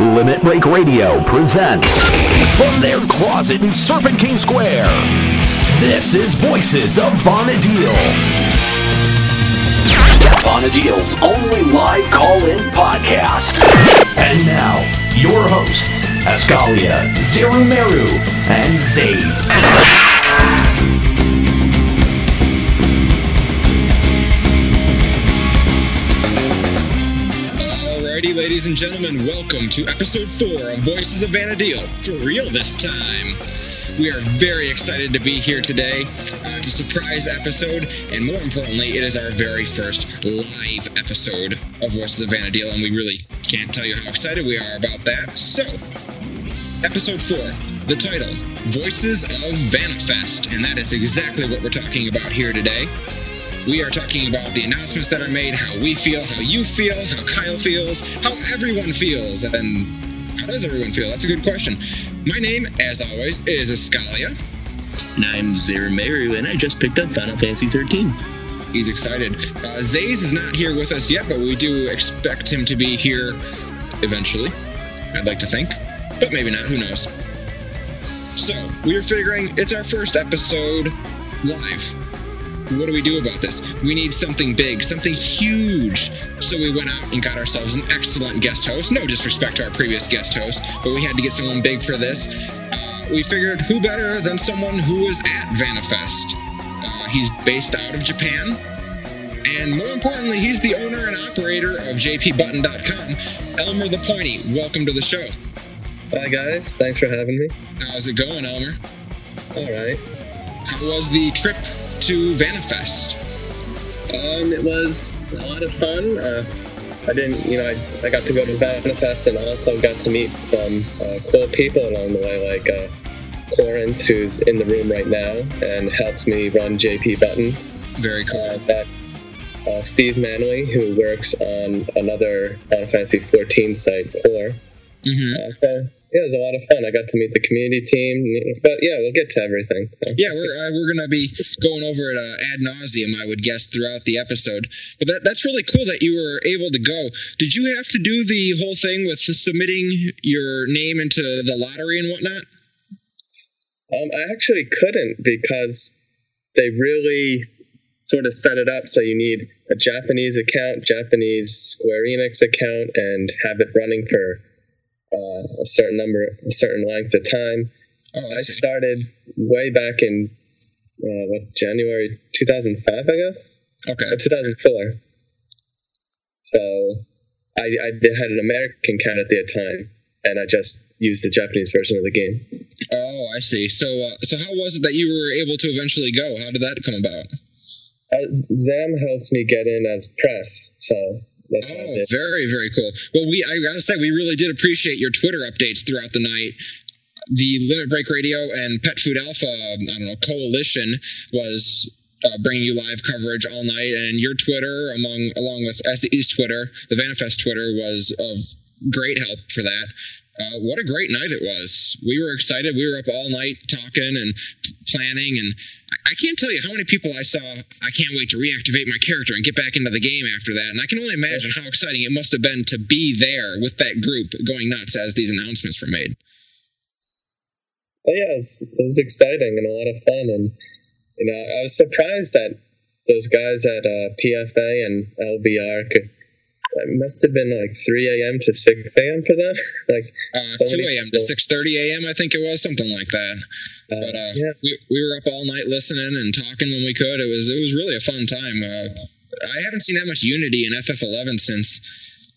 Limit Break Radio presents from their closet in Serpent King Square. This is Voices of Vana'Diel. Vana'Diel's only live call-in podcast. And now, your hosts, Ascalia, Zerumeru, and Zays. Alrighty, ladies and gentlemen, welcome to episode four of Voices of Vana'Diel. For real this time. We are very excited to be here today. Uh, it's a surprise episode, and more importantly, it is our very first live episode of Voices of Vana'Diel, and we really can't tell you how excited we are about that. So, episode four, the title, Voices of Vana'Fest, and that is exactly what we're talking about here today. We are talking about the announcements that are made, how we feel, how you feel, how Kyle feels, how everyone feels, and how does everyone feel? That's a good question. My name, as always, is Ascalia. And I'm Zerumeru, and I just picked up Final Fantasy 13. He's excited. Uh, Zays is not here with us yet, but we do expect him to be here eventually. I'd like to think, but maybe not. Who knows? So we're figuring it's our first episode live. What do we do about this? We need something big, something huge. So we went out and got ourselves an excellent guest host. No disrespect to our previous guest host, but we had to get someone big for this. Uh, we figured who better than someone who was at Vana'Fest? Uh, he's based out of Japan, and more importantly, he's the owner and operator of JPButton.com. Elmer the Pointy, welcome to the show. Hi guys, thanks for having me. How's it going, Elmer? All right. How was the trip to Vana'Fest? Um, it was a lot of fun. Uh, I didn't, you know, I, I got to go to Vana'Fest and also got to meet some uh, cool people along the way, like uh, Corinth, who's in the room right now and helps me run JP Button. Very cool. Uh, that, uh, Steve Manley, who works on another Final Fantasy 14 site, Core. hmm Uh, so yeah, it was a lot of fun. I got to meet the community team, but yeah, we'll get to everything. So. Yeah, we're uh, we're gonna be going over it uh, ad nauseum, I would guess, throughout the episode. But that that's really cool that you were able to go. Did you have to do the whole thing with submitting your name into the lottery and whatnot? Um, I actually couldn't because they really sort of set it up so you need a Japanese account, Japanese Square Enix account, and have it running for uh, a certain number, a certain length of time. Oh, I I started way back in uh, what January 2005, I guess, Okay. or 2004. So I, I had an American account at the time, and I just used the Japanese version of the game. Oh, I see. So uh, so how was it that you were able to eventually go? How did that come about? Uh, Zam helped me get in as press, so that's Oh, very, very cool. Well, we I gotta say we really did appreciate your Twitter updates throughout the night. The Limit Break Radio and Pet Food Alpha, I don't know, coalition was uh, bringing you live coverage all night, and your Twitter, among along with SE's Twitter, the Vana'Fest Twitter, was of great help for that. Uh, what a great night it was. We were excited. We were up all night talking and planning, and I- can't tell you how many people I saw. I can't wait to reactivate my character and get back into the game after that. And I can only imagine how exciting it must have been to be there with that group going nuts as these announcements were made. So yeah, it was, it was exciting and a lot of fun, and you know, I was surprised that those guys at uh, PFA and LBR could. It must have been like 3 a.m. to 6 a.m. for them. like, Uh, So 2 a.m. to people. 6:30 a.m. I think it was something like that. uh, But uh, yeah, we, we were up all night listening and talking when we could. It was it was really a fun time. Uh, I haven't seen that much unity in FF11 since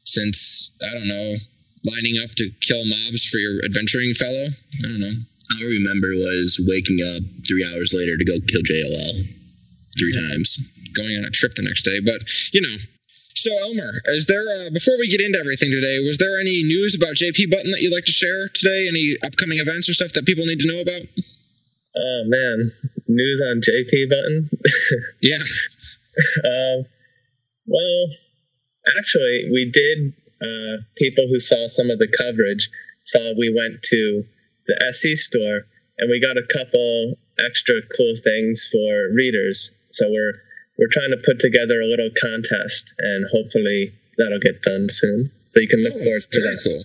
since I don't know lining up to kill mobs for your adventuring fellow. I don't know. All I remember was waking up three hours later to go kill JLL three times. going on a trip the next day. But you know, so Elmer, is there uh, before we get into everything today, was there any news about JP Button that you'd like to share today? Any upcoming events or stuff that people need to know about? oh man, news on JP button. Yeah, Um, well, actually, we did. Uh, people who saw some of the coverage saw we went to the SE store and we got a couple extra cool things for readers. So we're we're trying to put together a little contest, and hopefully that'll get done soon. So you can look Oh, forward to very that. cool.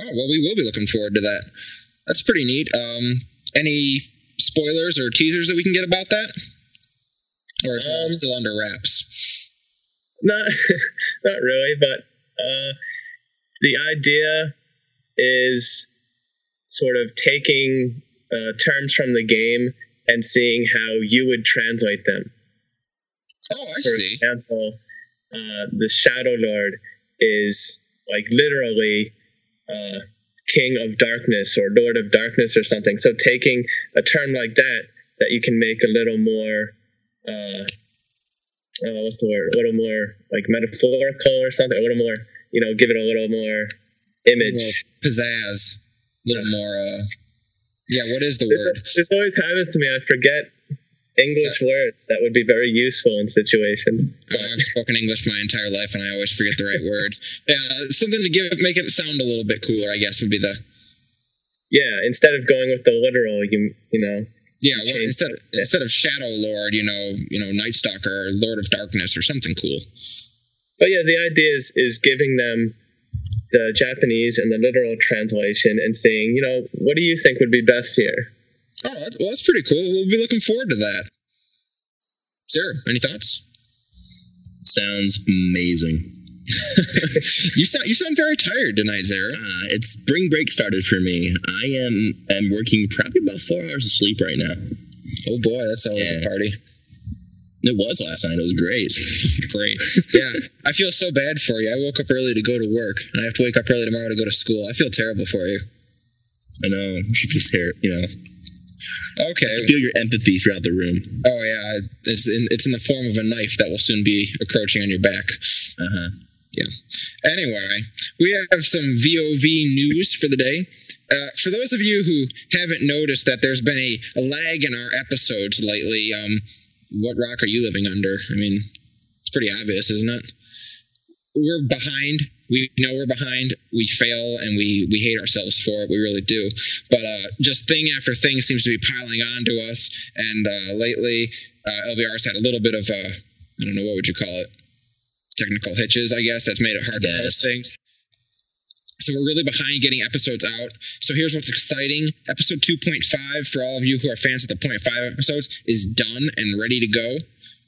Oh well, we will be looking forward to that. That's pretty neat. Um, any spoilers or teasers that we can get about that, or is it all Um, still under wraps? Not not really, but uh, the idea is sort of taking uh, terms from the game and seeing how you would translate them. Oh, I For see. example, uh, the Shadow Lord is like literally uh, King of Darkness or Lord of Darkness or something. So taking a term like that, that you can make a little more, uh, uh, what's the word? A little more like metaphorical or something. A little more, you know, give it a little more A image. little pizzazz, a little more. Uh, yeah, what is the word? this always happens to me. I forget English words that would be very useful in situations. Oh, I've spoken English my entire life, and I always forget the right word. Yeah, something to give make it sound a little bit cooler, I guess, would be the Yeah, instead of going with the literal, you you know, yeah. Well, instead it. instead of Shadow Lord, you know, you know, Night Stalker or Lord of Darkness or something cool. But yeah, the idea is is giving them the Japanese and the literal translation and saying, you know, what do you think would be best here? Oh, that- well, that's pretty cool. We'll be looking forward to that. Sarah, any thoughts? Sounds amazing. you sound you sound very tired tonight, Zara. Uh, it's spring break started for me. I am am working probably about four hours of sleep right now. Oh boy, that's always Yeah. a party. It was last night. It was great. Great. Yeah, I feel so bad for you. I woke up early to go to work, and I have to wake up early tomorrow to go to school. I feel terrible for you. I know. You feel ter- you know, Okay. feel your empathy throughout the room. Oh yeah, it's in it's in the form of a knife that will soon be encroaching on your back. Uh huh. Yeah. Anyway, we have some VOV news for the day. Uh, for those of you who haven't noticed that there's been a, a lag in our episodes lately, um, what rock are you living under? I mean, it's pretty obvious, isn't it? We're behind. We know we're behind. We fail and we, we hate ourselves for it. We really do. But uh, just thing after thing seems to be piling on to us. And uh, lately, uh, LBR's had a little bit of, uh, I don't know, what would you call it? Technical hitches, I guess. That's made it hard to post things. So we're really behind getting episodes out. So here's what's exciting. Episode 2.5, for all of you who are fans of the 0.5 episodes, is done and ready to go.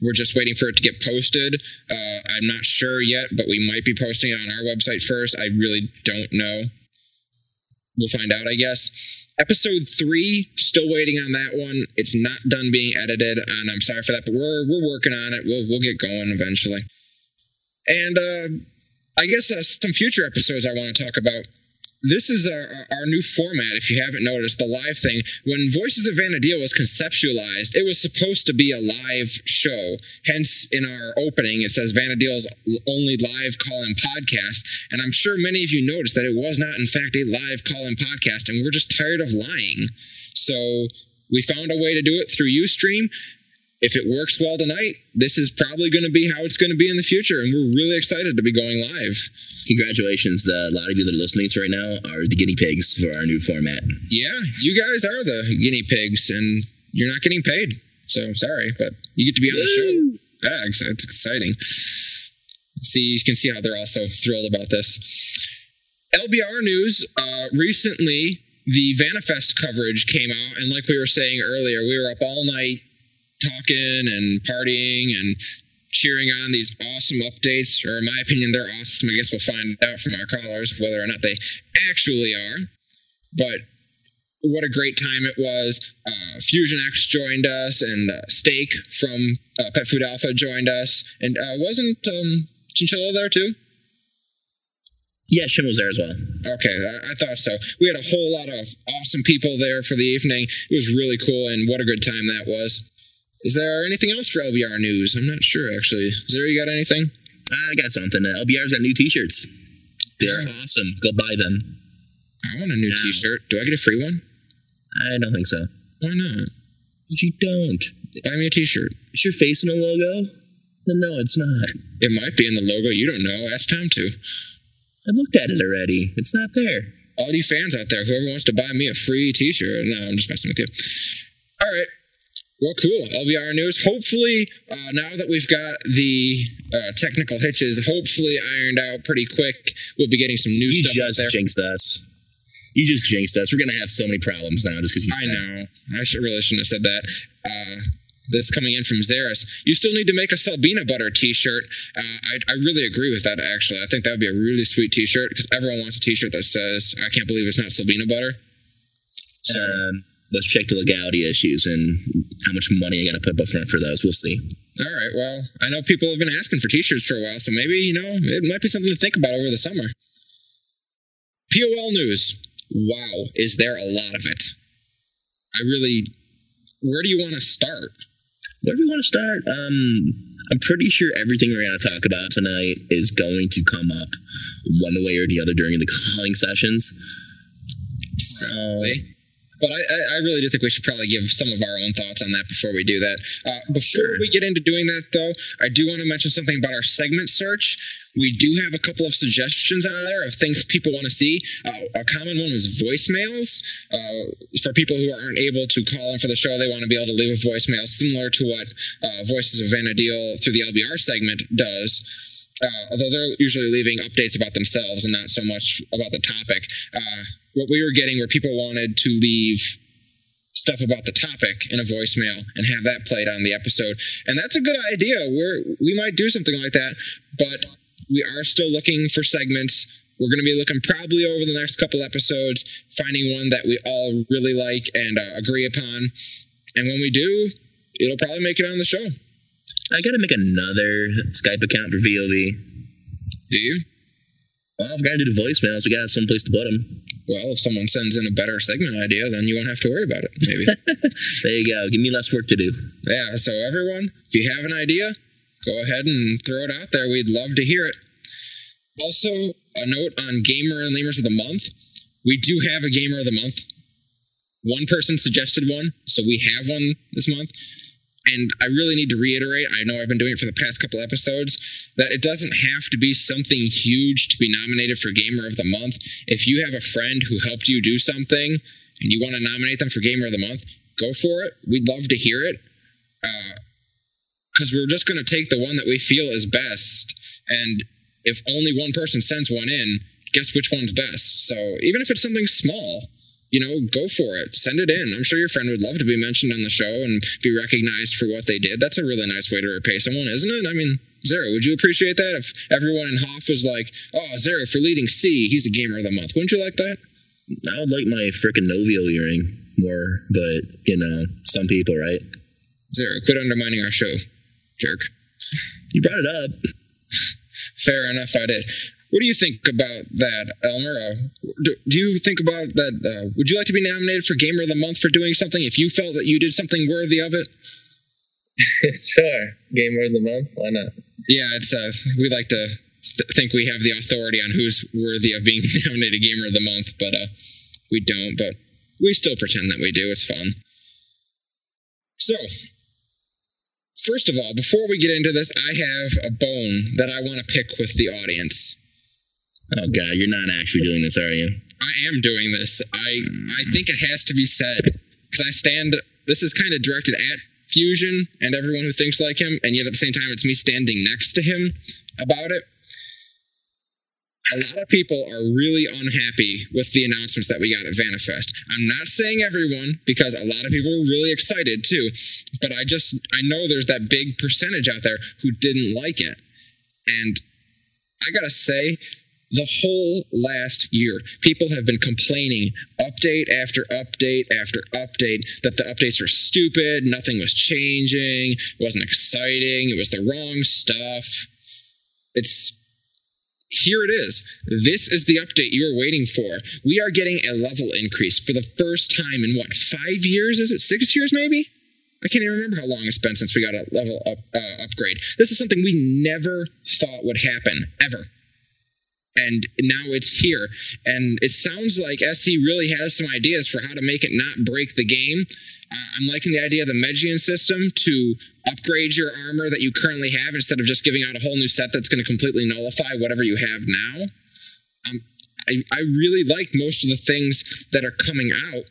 We're just waiting for it to get posted. Uh, I'm not sure yet, but we might be posting it on our website first. I really don't know. We'll find out, I guess. Episode three, still waiting on that one. It's not done being edited, and I'm sorry for that, but we're we're working on it. We'll we'll get going eventually. And uh, I guess uh, some future episodes I want to talk about. This is our, our new format, if you haven't noticed, the live thing. When Voices of Vana'Diel was conceptualized, it was supposed to be a live show. Hence, in our opening, it says Vana'Diel's only live call-in podcast. And I'm sure many of you noticed that it was not, in fact, a live call-in podcast, and we're just tired of lying. So we found a way to do it through Ustream if it works well tonight, this is probably going to be how it's going to be in the future, and we're really excited to be going live. Congratulations. The, a lot of you that are listening to right now are the guinea pigs for our new format. Yeah, you guys are the guinea pigs, and you're not getting paid. So I'm sorry, but you get to be on the show. Yeah, it's, exciting. See, you can see how they're also thrilled about this. LBR news. Uh, recently, the Vana'Fest coverage came out, and like we were saying earlier, we were up all night talking and partying and cheering on these awesome updates. Or, in my opinion, they're awesome. I guess we'll find out from our callers whether or not they actually are. But what a great time it was. Uh, Fusion X joined us, and uh, Steak from uh, Pet Food Alpha joined us. And uh, wasn't um, Chinchilla there too? Yeah, Shem was there as well. Okay, I, I thought so. We had a whole lot of awesome people there for the evening. It was really cool, and what a good time that was. Is there anything else for LBR news? I'm not sure, actually. Zara, you got anything? I got something. Uh, LBR's got new T-shirts. They're awesome. Go buy them. I want a new. T-shirt. Do I get a free one? I don't think so. Why not? You don't. Buy me a T-shirt. Is your face in a logo? No, it's not. It might be in the logo. You don't know. Ask Tom to. I looked at it already. It's not there. All you fans out there, whoever wants to buy me a free T-shirt. No, I'm just messing with you. All right. Well, cool. LBR news. Hopefully, uh, now that we've got the uh, technical hitches, hopefully ironed out pretty quick, we'll be getting some new You stuff out just jinxed us. You just jinxed us. We're gonna have so many problems now just because you. I know. I should, really shouldn't have said that. Uh, this coming in from Zaris. You still need to make a Selbina butter T-shirt. Uh, I, I really agree with that. Actually, I think that would be a really sweet T-shirt because everyone wants a T-shirt that says "I can't believe it's not Selbina butter." So Um, let's check the legality issues and how much money I got to put up front for those. We'll see. All right. Well, I know people have been asking for T-shirts for a while, so maybe you know it might be something to think about over the summer. POL news. Wow, is there a lot of it? I really. Where do you want to start? Where do we want to start? Um, I'm pretty sure everything we're going to talk about tonight is going to come up one way or the other during the calling sessions. So, But I, I I really do think we should probably give some of our own thoughts on that before we do that. Uh, before Sure. we get into doing that, though, I do want to mention something about our segment search. We do have a couple of suggestions out there of things people want to see. Uh, a common one was voicemails. Uh, for people who aren't able to call in for the show, they want to be able to leave a voicemail similar to what uh, Voices of Vana'Diel through the LBR segment does. Uh, although they're usually leaving updates about themselves and not so much about the topic. Uh, what we were getting were people wanted to leave stuff about the topic in a voicemail and have that played on the episode. And that's a good idea. We're we might do something like that, but we are still looking for segments. We're going to be looking probably over the next couple episodes, finding one that we all really like and uh, agree upon. And when we do, it'll probably make it on the show. I got to make another Skype account for VOV. Do you? Well, going to do the voicemails, we got to have some place to put them. Well, if someone sends in a better segment idea, then you won't have to worry about it. Maybe. There you go. Give me less work to do. Yeah, so everyone, if you have an idea, go ahead and throw it out there. We'd love to hear it. Also, a note on Gamer and Lemurs of the Month. We do have a Gamer of the Month. One person suggested one, so we have one this month. And I really need to reiterate, I know I've been doing it for the past couple episodes, that it doesn't have to be something huge to be nominated for Gamer of the Month. If you have a friend who helped you do something and you want to nominate them for Gamer of the Month, go for it. We'd love to hear it uh, because we're just going to take the one that we feel is best. And if only one person sends one in, guess which one's best. So even if it's something small, you know, go for it. Send it in. I'm sure your friend would love to be mentioned on the show and be recognized for what they did. That's a really nice way to repay someone, isn't it? I mean, Zero, would you appreciate that if everyone in Hoff was like, oh, Zero for leading C, he's the gamer of the month? Wouldn't you like that? I would like my frickin' Novio earring more, but, you know, some people, right? Zero, quit undermining our show, jerk. You brought it up. Fair enough, I did. What do you think about that, Elmer? Uh, do, do you think about that? Uh, would you like to be nominated for Gamer of the Month for doing something if you felt that you did something worthy of it? sure. Gamer of the month. Why not? Yeah, it's uh, we like to th- think we have the authority on who's worthy of being nominated Gamer of the Month, but uh, we don't. But we still pretend that we do. It's fun. So, first of all, before we get into this, I have a bone that I want to pick with the audience. Oh, God, you're not actually doing this, are you? I am doing this. I I think it has to be said because I stand. This is kind of directed at Fusion and everyone who thinks like him, and yet at the same time, it's me standing next to him about it. A lot of people are really unhappy with the announcements that we got at Vana'Fest. I'm not saying everyone because a lot of people were really excited too, but I just I know there's that big percentage out there who didn't like it, and I gotta say, the whole last year, people have been complaining update after update after update that the updates were stupid, nothing was changing, it wasn't exciting, it was the wrong stuff. It's here it is. This is the update you were waiting for. We are getting a level increase for the first time in what, five years? Is it six years maybe? I can't even remember how long it's been since we got a level up, uh, upgrade. This is something we never thought would happen, ever and now it's here. And it sounds like SE really has some ideas for how to make it not break the game. Uh, I'm liking the idea of the Magian system to upgrade your armor that you currently have instead of just giving out a whole new set that's going to completely nullify whatever you have now. Um, I, I really like most of the things that are coming out.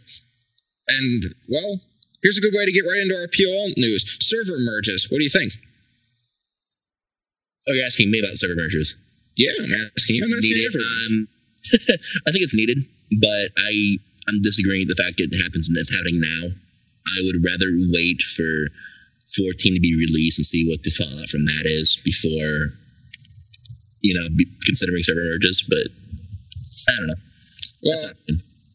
And, well, here's a good way to get right into our POL news. Server merges. What do you think? Oh, you're asking me about server mergers. Yeah, I'm asking you. I'm Needed. Um, I think it's needed, but I I'm disagreeing with the fact it happens and it's happening now. I would rather wait for 14 to be released and see what the fallout from that is before, you know, be considering server merges. But I don't know. Well,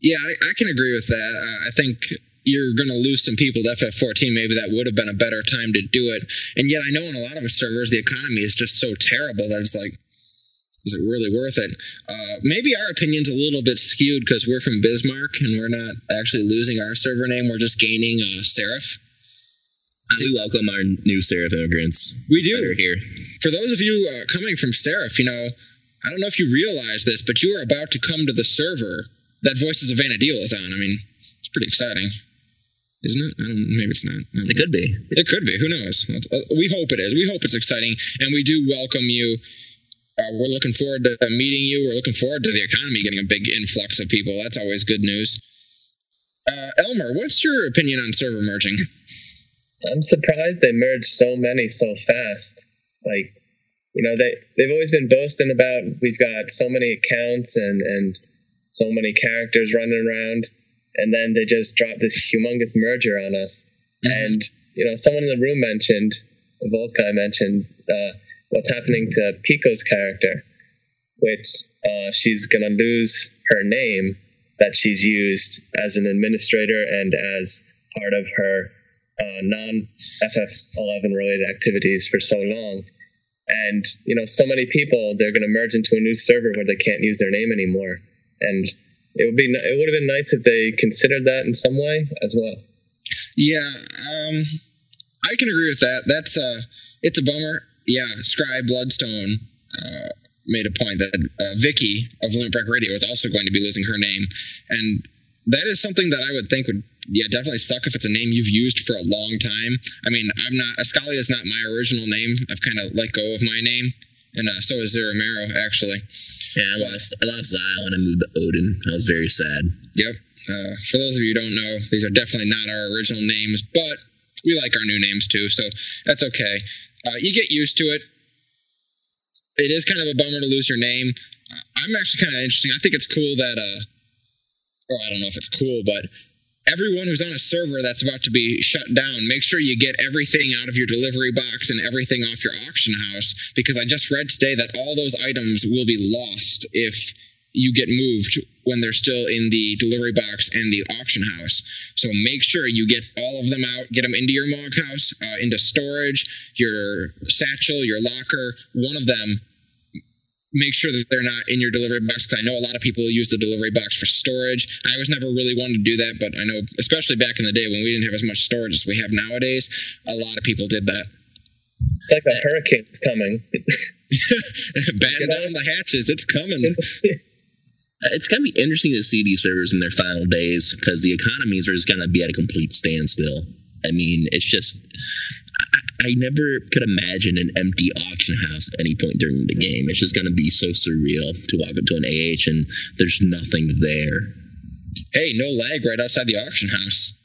Yeah, I, I can agree with that. Uh, I think you're going to lose some people to FF14. Maybe that would have been a better time to do it. And yet, I know in a lot of servers, the economy is just so terrible that it's like, is it really worth it? Uh, maybe our opinion's a little bit skewed because we're from Bismarck and we're not actually losing our server name. We're just gaining uh, Seraph. we welcome our new Seraph immigrants. We do. here. For those of you uh, coming from Seraph, you know, I don't know if you realize this, but you are about to come to the server that Voices of Vana'Diel is on. I mean, it's pretty exciting, isn't it? I don't. Maybe it's not. It could be. It could be. Who knows? Uh, We hope it is. We hope it's exciting, and we do welcome you. Uh, we're looking forward to meeting you. We're looking forward to the economy getting a big influx of people. That's always good news. Uh, Elmer, what's your opinion on server merging? I'm surprised they merged so many so fast. Like, you know, they they've always been boasting about we've got so many accounts and and so many characters running around, and then they just dropped this humongous merger on us. And you know, someone in the room mentioned, Volkai mentioned, uh, what's happening to Pico's character, which uh, she's gonna lose her name that she's used as an administrator and as part of her uh, non FF11 related activities for so long. And, you know, so many people, they're going to merge into a new server where they can't use their name anymore. And it would be, it would have been nice if they considered that in some way as well. Yeah, um, I can agree with that. That's uh, it's a bummer. Yeah, Scry Bloodstone uh, made a point that uh, Vicky of Limit Break Radio was also going to be losing her name, and that is something that I would think would yeah definitely suck if it's a name you've used for a long time. I mean, I'm not Ascalia is not my original name. I've kind of let go of my name, and uh, so is Zerumeru actually. Yeah, I lost I lost Zyle and I moved to Odin. I was very sad. Yep. Uh, for those of you who don't know, these are definitely not our original names, but we like our new names too, so that's okay. Uh, you get used to it. It is kind of a bummer to lose your name. Uh, I'm actually kind of interesting. I think it's cool that, uh, or I don't know if it's cool, but everyone who's on a server that's about to be shut down, make sure you get everything out of your delivery box and everything off your auction house because I just read today that all those items will be lost if you get moved when they're still in the delivery box and the auction house. So make sure you get all of them out, get them into your mog house, uh, into storage, your satchel, your locker, one of them. Make sure that they're not in your delivery box because I know a lot of people use the delivery box for storage. I was never really one to do that, but I know, especially back in the day when we didn't have as much storage as we have nowadays, a lot of people did that. It's like a hurricane's coming. Batten down the hatches, it's coming. It's gonna be interesting to see these servers in their final days because the economies are just gonna be at a complete standstill. I mean, it's just I, never could imagine an empty auction house at any point during the game. It's just gonna be so surreal to walk up to an AH and there's nothing there. Hey, no lag right outside the auction house.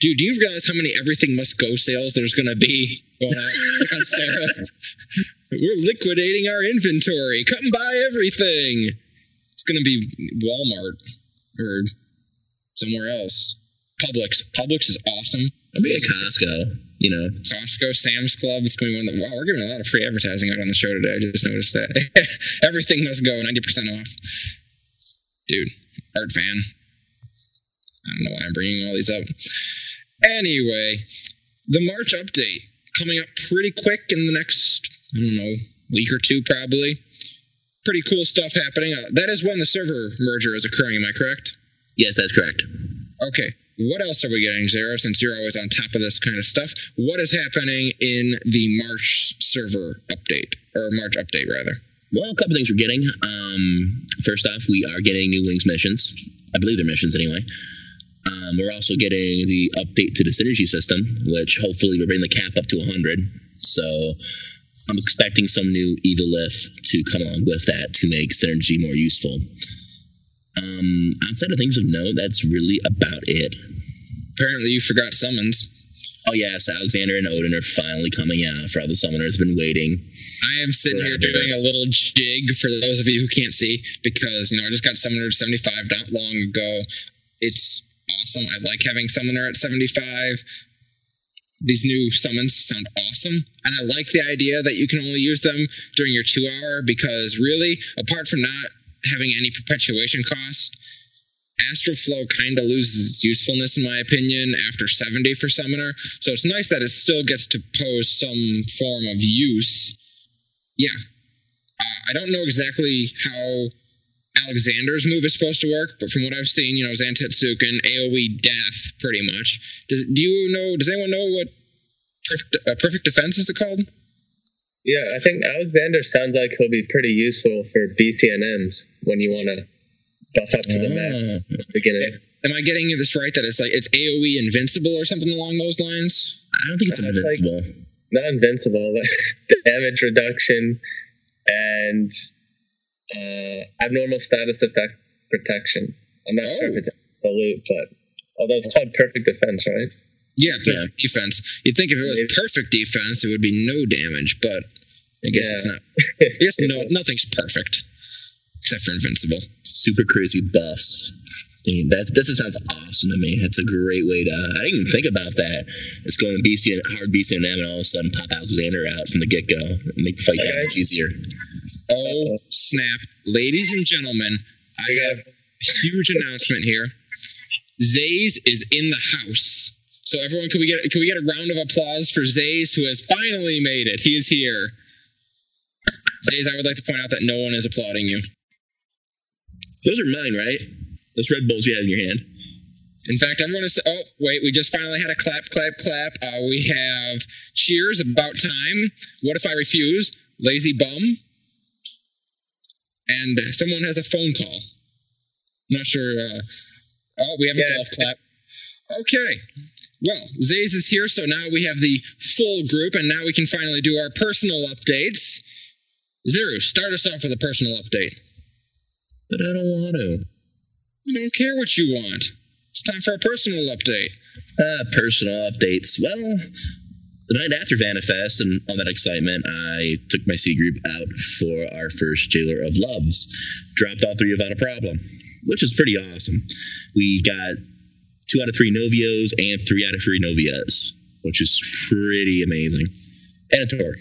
Dude, do you realize how many everything must go sales there's going to be going on? We're liquidating our inventory. Come buy everything. It's going to be Walmart or somewhere else. Publix. Publix is awesome. I'll be at Costco, you know. Costco, Sam's Club. It's going to be one of the. Wow, we're giving a lot of free advertising out on the show today. I just noticed that. everything must go 90% off. Dude, art fan. I don't know why I'm bringing all these up. Anyway, the March update coming up pretty quick in the next, I don't know, week or two probably. Pretty cool stuff happening. Uh, that is when the server merger is occurring, am I correct? Yes, that's correct. Okay. What else are we getting, Zero? Since you're always on top of this kind of stuff, what is happening in the March server update or March update rather? Well, a couple things we're getting. Um, first off, we are getting new Wings missions. I believe they're missions anyway. Um, we're also getting the update to the synergy system, which hopefully will bring the cap up to 100. So I'm expecting some new Evolith to come along with that to make synergy more useful. Um, outside of things of note, that's really about it. apparently you forgot summons. Oh yes, Alexander and Odin are finally coming out for all the summoners been waiting. I am sitting here doing a little jig for those of you who can't see because you know I just got Summoner 75 not long ago. It's awesome. I like having Summoner at 75. These new summons sound awesome, and I like the idea that you can only use them during your two hour because really, apart from not having any perpetuation cost, Astral Flow kind of loses its usefulness, in my opinion, after 70 for Summoner. So it's nice that it still gets to pose some form of use. Yeah. Uh, I don't know exactly how Alexander's move is supposed to work, but from what I've seen, you know, Zantetsuken, AoE death, pretty much. Does do you know? Does anyone know what perfect, uh, perfect defense is it called? Yeah, I think Alexander sounds like he'll be pretty useful for BCNMs when you want to buff up to the max at the beginning. Am I getting this right? That it's like it's AoE invincible or something along those lines? I don't think it's it's like- invincible. Not invincible, but damage reduction and uh, abnormal status effect protection. I'm not sure Oh. if it's absolute, but although it's called perfect defense, right? Yeah, perfect defense. You'd think if it was Maybe. perfect defense, it would be no damage, but I guess it's not. I guess no, nothing's perfect except for invincible. Super crazy buffs. I mean, that this sounds awesome to me. That's a great way to. I didn't even think about that. It's going to BC and hard BC and M, and all of a sudden pop Alexander out from the get go and make the fight that Okay. much easier. Oh snap, ladies and gentlemen! I have a huge announcement here. Zays is in the house. So everyone, can we get can we get a round of applause for Zays, who has finally made it? He is here. Zays, I would like to point out that no one is applauding you. Those are mine, right? Those Red Bulls you have in your hand. In fact, everyone is. Oh, wait, we just finally had a clap, clap, clap. Uh, we have cheers, about time. What if I refuse? Lazy bum. And someone has a phone call. I'm Not sure. Uh, oh, we have a golf clap. Okay. Well, Zays is here, so now we have the full group, and now we can finally do our personal updates. Zero, start us off with a personal update. But I don't want to. I don't care what you want. It's time for a personal update. Uh, personal updates. Well, the night after Vana'Fest and all that excitement, I took my C group out for our first Jailer of Loves. Dropped all three without a problem, which is pretty awesome. We got two out of three Novios and three out of three Novias, which is pretty amazing. And a Torque.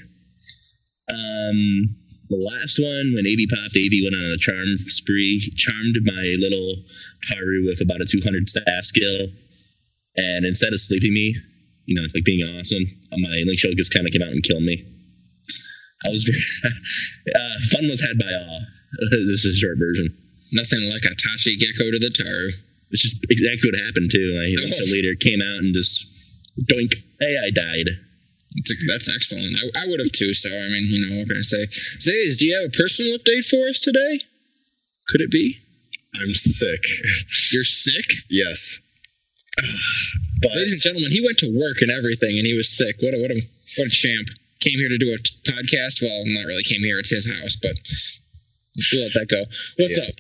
Um, the last one, when AV popped, AV went on a charm spree, charmed my little Taru with about a 200 staff skill. And instead of sleeping me, you know, like being awesome, my link shell just kind of came out and killed me. I was very, uh, fun was had by all. this is a short version. Nothing like a Tachi Gekko to the Taru. It's just exactly what happened too. My link shell leader came out and just doink. Hey, I died. That's, that's excellent. I, I would have too, so I mean, you know, what can I say? Zays, do you have a personal update for us today? Could it be? I'm sick. You're sick? yes. But Ladies and gentlemen, he went to work and everything, and he was sick. What a what a what a champ! Came here to do a t- podcast. Well, not really came here. It's his house, but we'll let that go. What's Yeah. up?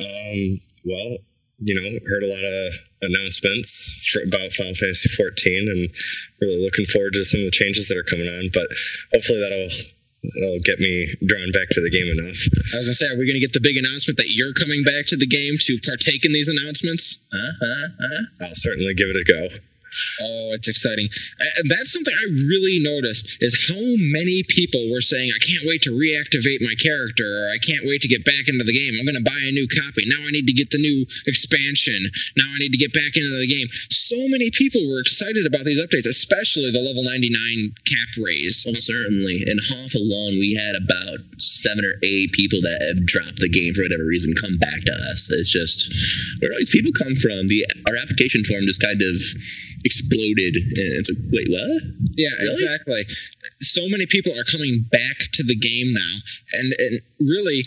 um, well, you know, heard a lot of announcements for, about Final Fantasy 14, and really looking forward to some of the changes that are coming on. But hopefully that'll that'll get me drawn back to the game enough. I was gonna say, are we gonna get the big announcement that you're coming back to the game to partake in these announcements? Uh, uh, uh. I'll certainly give it a go. Oh, it's exciting. Uh, that's something I really noticed is how many people were saying, I can't wait to reactivate my character, or I can't wait to get back into the game. I'm going to buy a new copy. Now I need to get the new expansion. Now I need to get back into the game. So many people were excited about these updates, especially the level 99 cap raise. Well, certainly. In Hoff alone, we had about seven or eight people that have dropped the game for whatever reason come back to us. It's just where do all these people come from? The our application form just kind of exploded, and it's like, wait, what? Yeah, Really? exactly. So many people are coming back to the game now, and, and really,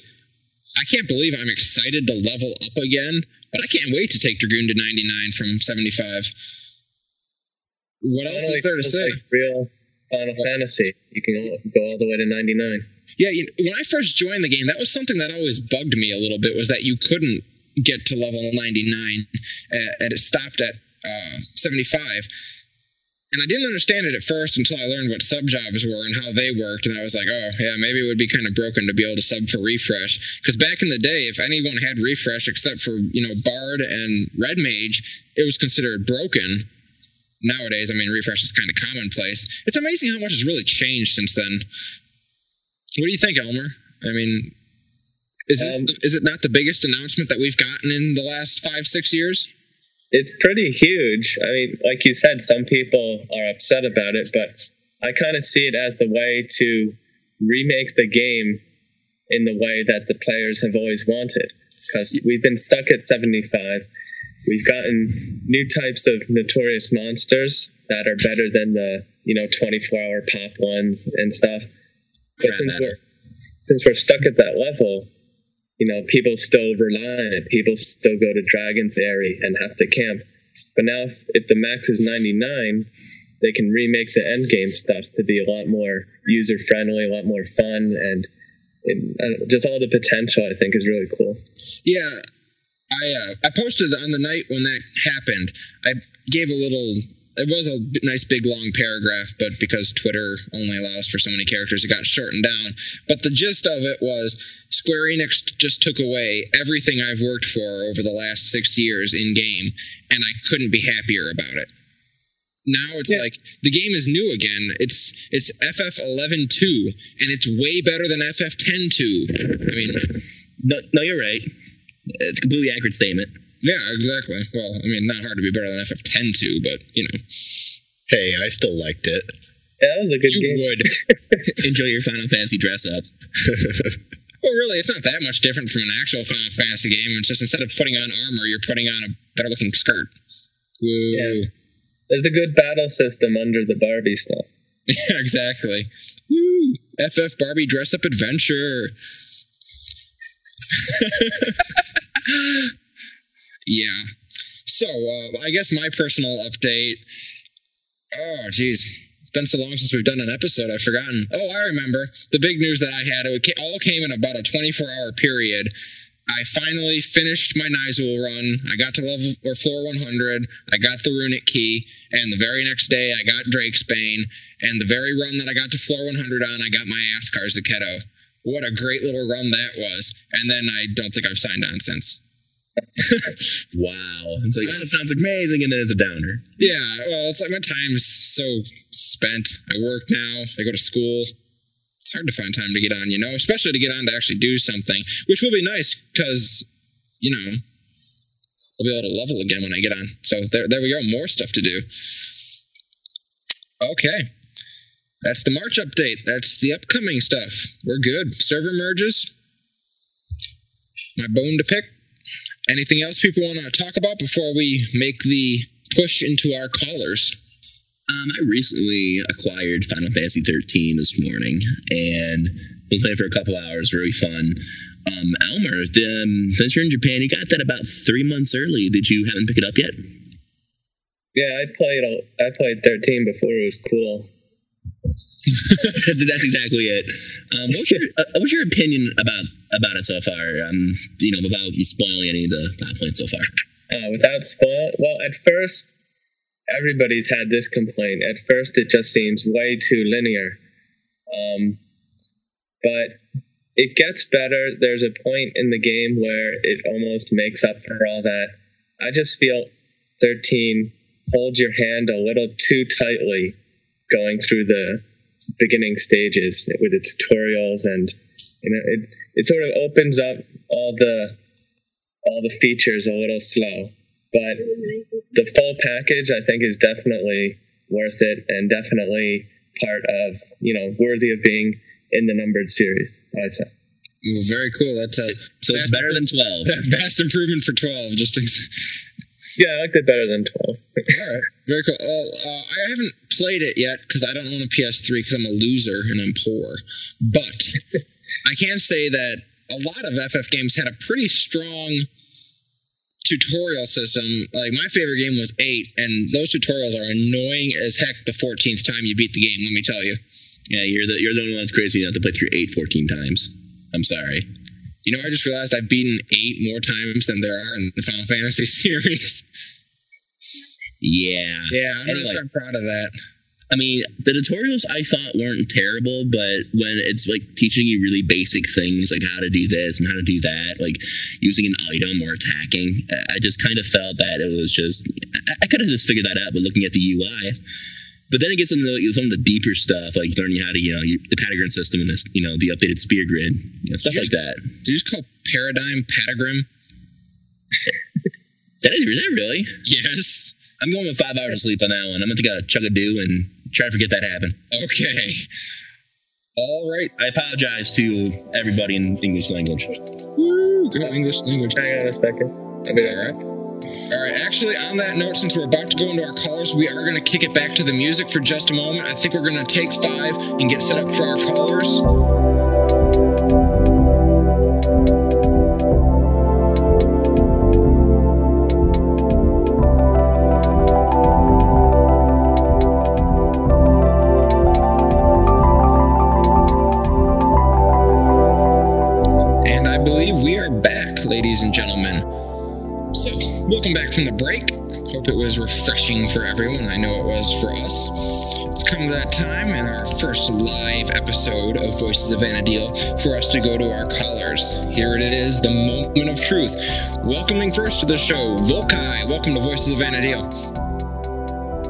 I can't believe I'm excited to level up again. But I can't wait to take Dragoon to 99 from 75. What else is there to say? like real Final Fantasy. You can go- go all the way to 99. Yeah, you when I first joined the game, that was something that always bugged me a little bit was that you couldn't get to level 99, uh, and it stopped at uh, 75. And I didn't understand it at first until I learned what sub jobs were and how they worked. And I was like, oh, yeah, maybe it would be kind of broken to be able to sub for refresh. Because back in the day, if anyone had refresh except for, you know, Bard and Red Mage, it was considered broken. Nowadays, I mean, refresh is kind of commonplace. It's amazing how much has really changed since then. What do you think, Elmer? I mean, is this Um, the, is it not the biggest announcement that we've gotten in the last five six years? It's pretty huge. I mean, like you said, some people are upset about it, but I kind of see it as the way to remake the game in the way that the players have always wanted. Because we've been stuck at 75. We've gotten new types of notorious monsters that are better than the, you know, 24 hour pop ones and stuff. But since we're, since we're stuck at that level, you know, people still rely on it. People still go to Dragon's Aery and have to camp. But now, if, if the max is 99, they can remake the end game stuff to be a lot more user friendly, a lot more fun, and, and uh, just all the potential. I think is really cool. Yeah, I uh, I posted on the night when that happened. I gave a little. It was a nice big long paragraph, but because Twitter only allows for so many characters, it got shortened down. But the gist of it was Square Enix just took away everything I've worked for over the last six years in game, and I couldn't be happier about it. Now it's Yeah. like the game is new again. It's it's FF 11.2, and it's way better than FF 10.2. I mean, No, no, you're right. It's a completely accurate statement. Yeah, exactly. Well, I mean, not hard to be better than FF10 but you know, Hey, I still liked it. Yeah, that was a good you game. would. Enjoy your Final Fantasy dress ups. Well, really, it's not that much different from an actual Final Fantasy game. It's just instead of putting on armor, you're putting on a better looking skirt. Woo. Yeah. There's a good battle system under the Barbie stuff. Yeah, exactly. Woo. FF Barbie dress up adventure. Yeah. So, uh, I guess my personal update. Oh, geez. It's been so long since we've done an episode, I've forgotten. Oh, I remember. The big news that I had, it all came in about a 24 hour period. I finally finished my Nyzul run. I got to level or floor 100. I got the runic key, and the very next day I got Drake's Bane. And the very run that I got to floor 100 on, I got my Askar Zucchetto. What a great little run that was. And then I don't think I've signed on since. Wow. Like, oh, it sounds amazing, and then it's a downer. Yeah, well, it's like my time's so spent. I work now, I go to school. It's hard to find time to get on, you know, especially to get on to actually do something, which will be nice because, you know, I'll be able to level again when I get on. So there, there we go, more stuff to do. Okay. That's the March update. That's the upcoming stuff. We're good. Server merges. My bone to pick. Anything else people want to talk about before we make the push into our callers? Um, I recently acquired Final Fantasy 13 this morning, and been playing for a couple hours. Very fun. Um, Elmer, the, um, since you're in Japan, you got that about three months early. Did you haven't picked it up yet? Yeah, I played. a- I played 13 before it was cool. That's exactly it. Um, what's your uh, what's your opinion about about it so far? Um, you know, without spoiling any of the plot points so far. Uh, without spoil, well, at first, everybody's had this complaint. At first, it just seems way too linear. Um, but it gets better. There's a point in the game where it almost makes up for all that. I just feel 13 holds your hand a little too tightly going through the beginning stages with the tutorials and you know it it sort of opens up all the all the features a little slow but the full package i think is definitely worth it and definitely part of you know worthy of being in the numbered series i say Well, very cool. That's a So it's better than 12. that's vast improvement for 12. Just ex- yeah i liked it better than 12 all right, very cool. Oh, uh, I haven't played it yet because I don't own a PS3 because I'm a loser and I'm poor. But I can say that a lot of FF games had a pretty strong tutorial system. Like my favorite game was eight, and those tutorials are annoying as heck. The 14th time you beat the game, let me tell you. Yeah, you're the you're the only one that's crazy enough to play through eight 14 times. I'm sorry. You know, I just realized I've beaten eight more times than there are in the Final Fantasy series. Yeah. Yeah, I'm not sure I'm proud of that. I mean, the tutorials I thought weren't terrible, but when it's like teaching you really basic things like how to do this and how to do that, like using an item or attacking, I- just kind of felt that it was just, I, I could have just figured that out, but looking at the UI. But then it gets into some of the deeper stuff, like learning how to, you know, the patagon system and this, you know, the updated spear grid, you know, stuff like just- that. Did you just call Paradigm Patagram? That is, that really? Yes. I'm going with five hours of sleep on that one. I'm going to a chug of dew and try to forget that happened. Okay. All right. I apologize to everybody in English language. Woo, go English language. Hang on a second. I'll be all right. All right. Actually, on that note, since we're about to go into our callers, we are going to kick it back to the music for just a moment. I think we're going to take five and get set up for our callers. From the break. Hope it was refreshing for everyone. I know it was for us. It's come to that time in our first live episode of Voices of Vana'diel for us to go to our callers. Here it is, the moment of truth. Welcoming first to the show, Volkai. Welcome to Voices of Vana'diel.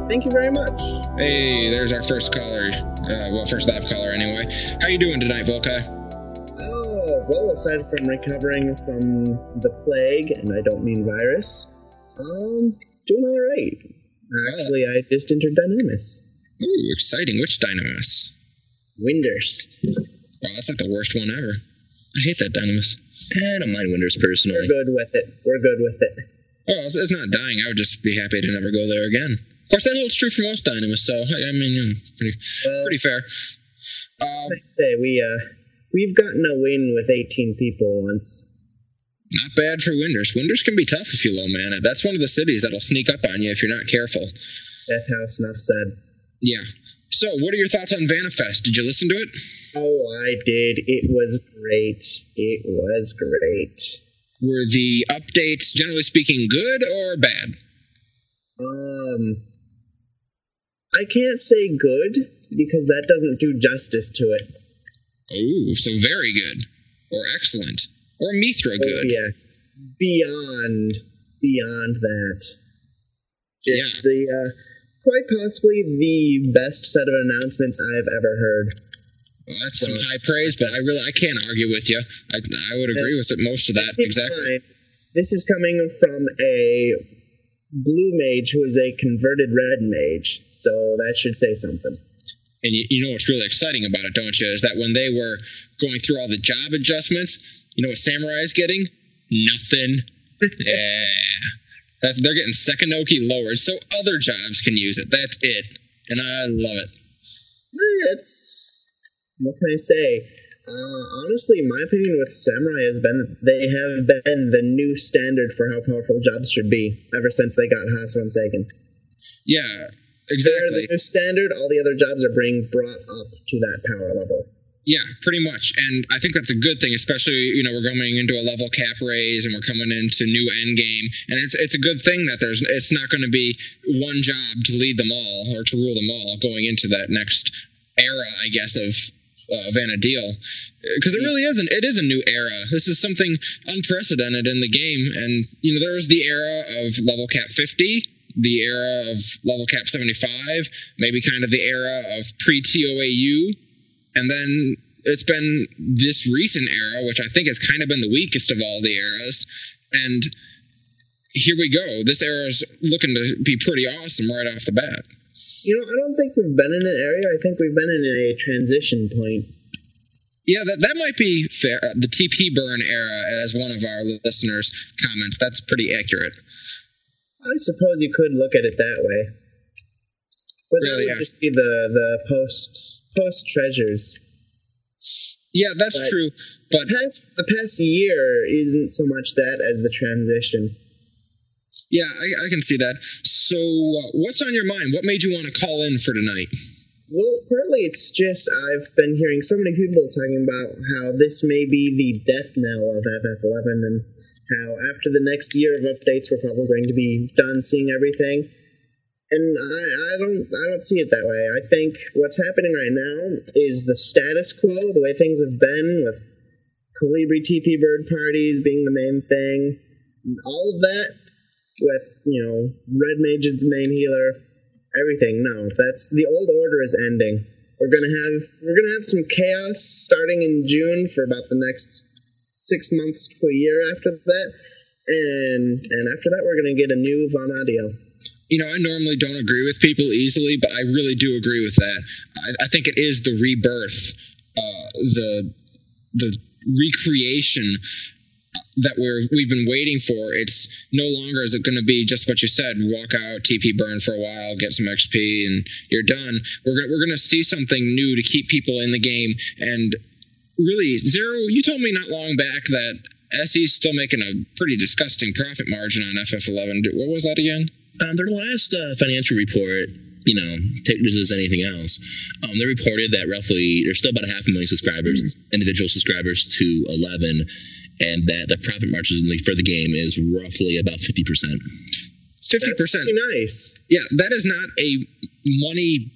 Thank you very much. Hey, there's our first caller. Uh, well, first live caller anyway. How are you doing tonight, Volkai? Oh, well, aside from recovering from the plague, and I don't mean virus, um, doing all right. Actually, I just entered Dynamis. Ooh, exciting. Which Dynamis? Windurst. Wow, that's like the worst one ever. I hate that Dynamis. I don't mind We're personally. good with it. We're good with it. Oh, it's, it's not dying. I would just be happy to never go there again. Of course, that holds true for most Dynamis, so I, I mean, pretty, Well, pretty fair. Uh, I'd say we uh we've gotten a win with 18 people once. Not bad for Windurst. Windurst can be tough if you low man it. That's one of the cities that'll sneak up on you if you're not careful. Death House, enough said. Yeah. So, what are your thoughts on Vana'fest? Did you listen to it? Oh, I did. It was great. It was great. Were the updates, generally speaking, good or bad? Um, I can't say good because that doesn't do justice to it. Oh, so very good, or excellent, or Mithra good. yes, beyond beyond that. Yeah. It's the uh, quite possibly the best set of announcements I've ever heard. Well, that's some high praise, but I really I can't argue with you. I, I would agree with it, most of that exactly. mind, This is coming from a blue mage who is a converted red mage, so that should say something. And you, you know what's really exciting about it, don't you? Is that when they were going through all the job adjustments, you know what Samurai is getting? Nothing. yeah. That's, they're getting second Sekkanoki lowered so other jobs can use it. That's it. And I love it. It's what can I say? Uh, honestly, my opinion with samurai has been that they have been the new standard for how powerful jobs should be ever since they got Hasso and Seigan. Yeah, They're exactly. the new standard. All the other jobs are being brought up to that power level. Yeah, pretty much. And I think that's a good thing, especially, you know, we're going into a level cap raise and we're coming into new end game. And it's it's a good thing that there's it's not going to be one job to lead them all or to rule them all going into that next era, I guess, of uh, Vana'diel. Because it really isn't. It is a new era. This is something unprecedented in the game. And, you know, there was the era of level cap 50, the era of level cap 75, maybe kind of the era of pre TOAU. And then it's been this recent era, which I think has kind of been the weakest of all the eras. And here we go. This era is looking to be pretty awesome right off the bat. You know, I don't think we've been in an area. I think we've been in a transition point. Yeah, that, that might be fair. Uh, the TP burn era, as one of our listeners comments, that's pretty accurate. I suppose you could look at it that way. But Really, that yeah. would just be the the post post treasures. Yeah, that's But- true. But Past the past year isn't so much that as the transition. yeah, I, I can see that. So, uh, what's on your mind? What made you want to call in for tonight? Well, partly it's just I've been hearing so many people talking about how this may be the death knell of FF11 and how after the next year of updates we're probably going to be done seeing everything. And I, I don't I don't see it that way. I think what's happening right now is the status quo, the way things have been with Colibri TP bird parties being the main thing. All of that with, you know, Red Mage is the main healer, everything. No, that's the old order is ending. We're gonna have we're gonna have some chaos starting in June for about the next six months to a year after that. And and after that we're gonna get a new Vana'diel you know, I normally don't agree with people easily, but I really do agree with that. I, I think it is the rebirth, uh, the the recreation that we're we've been waiting for. It's no longer is it going to be just what you said. Walk out, TP burn for a while, get some XP, and you're done. We're gonna, we're going to see something new to keep people in the game. And really, zero. You told me not long back that SE's still making a pretty disgusting profit margin on FF11. What was that again? Um, their last uh, financial report, you know, take this as anything else, um, they reported that roughly there's still about a half a million subscribers, mm-hmm. individual subscribers to 11, and that the profit margin for the game is roughly about 50%. 50%. nice. Yeah, that is not a money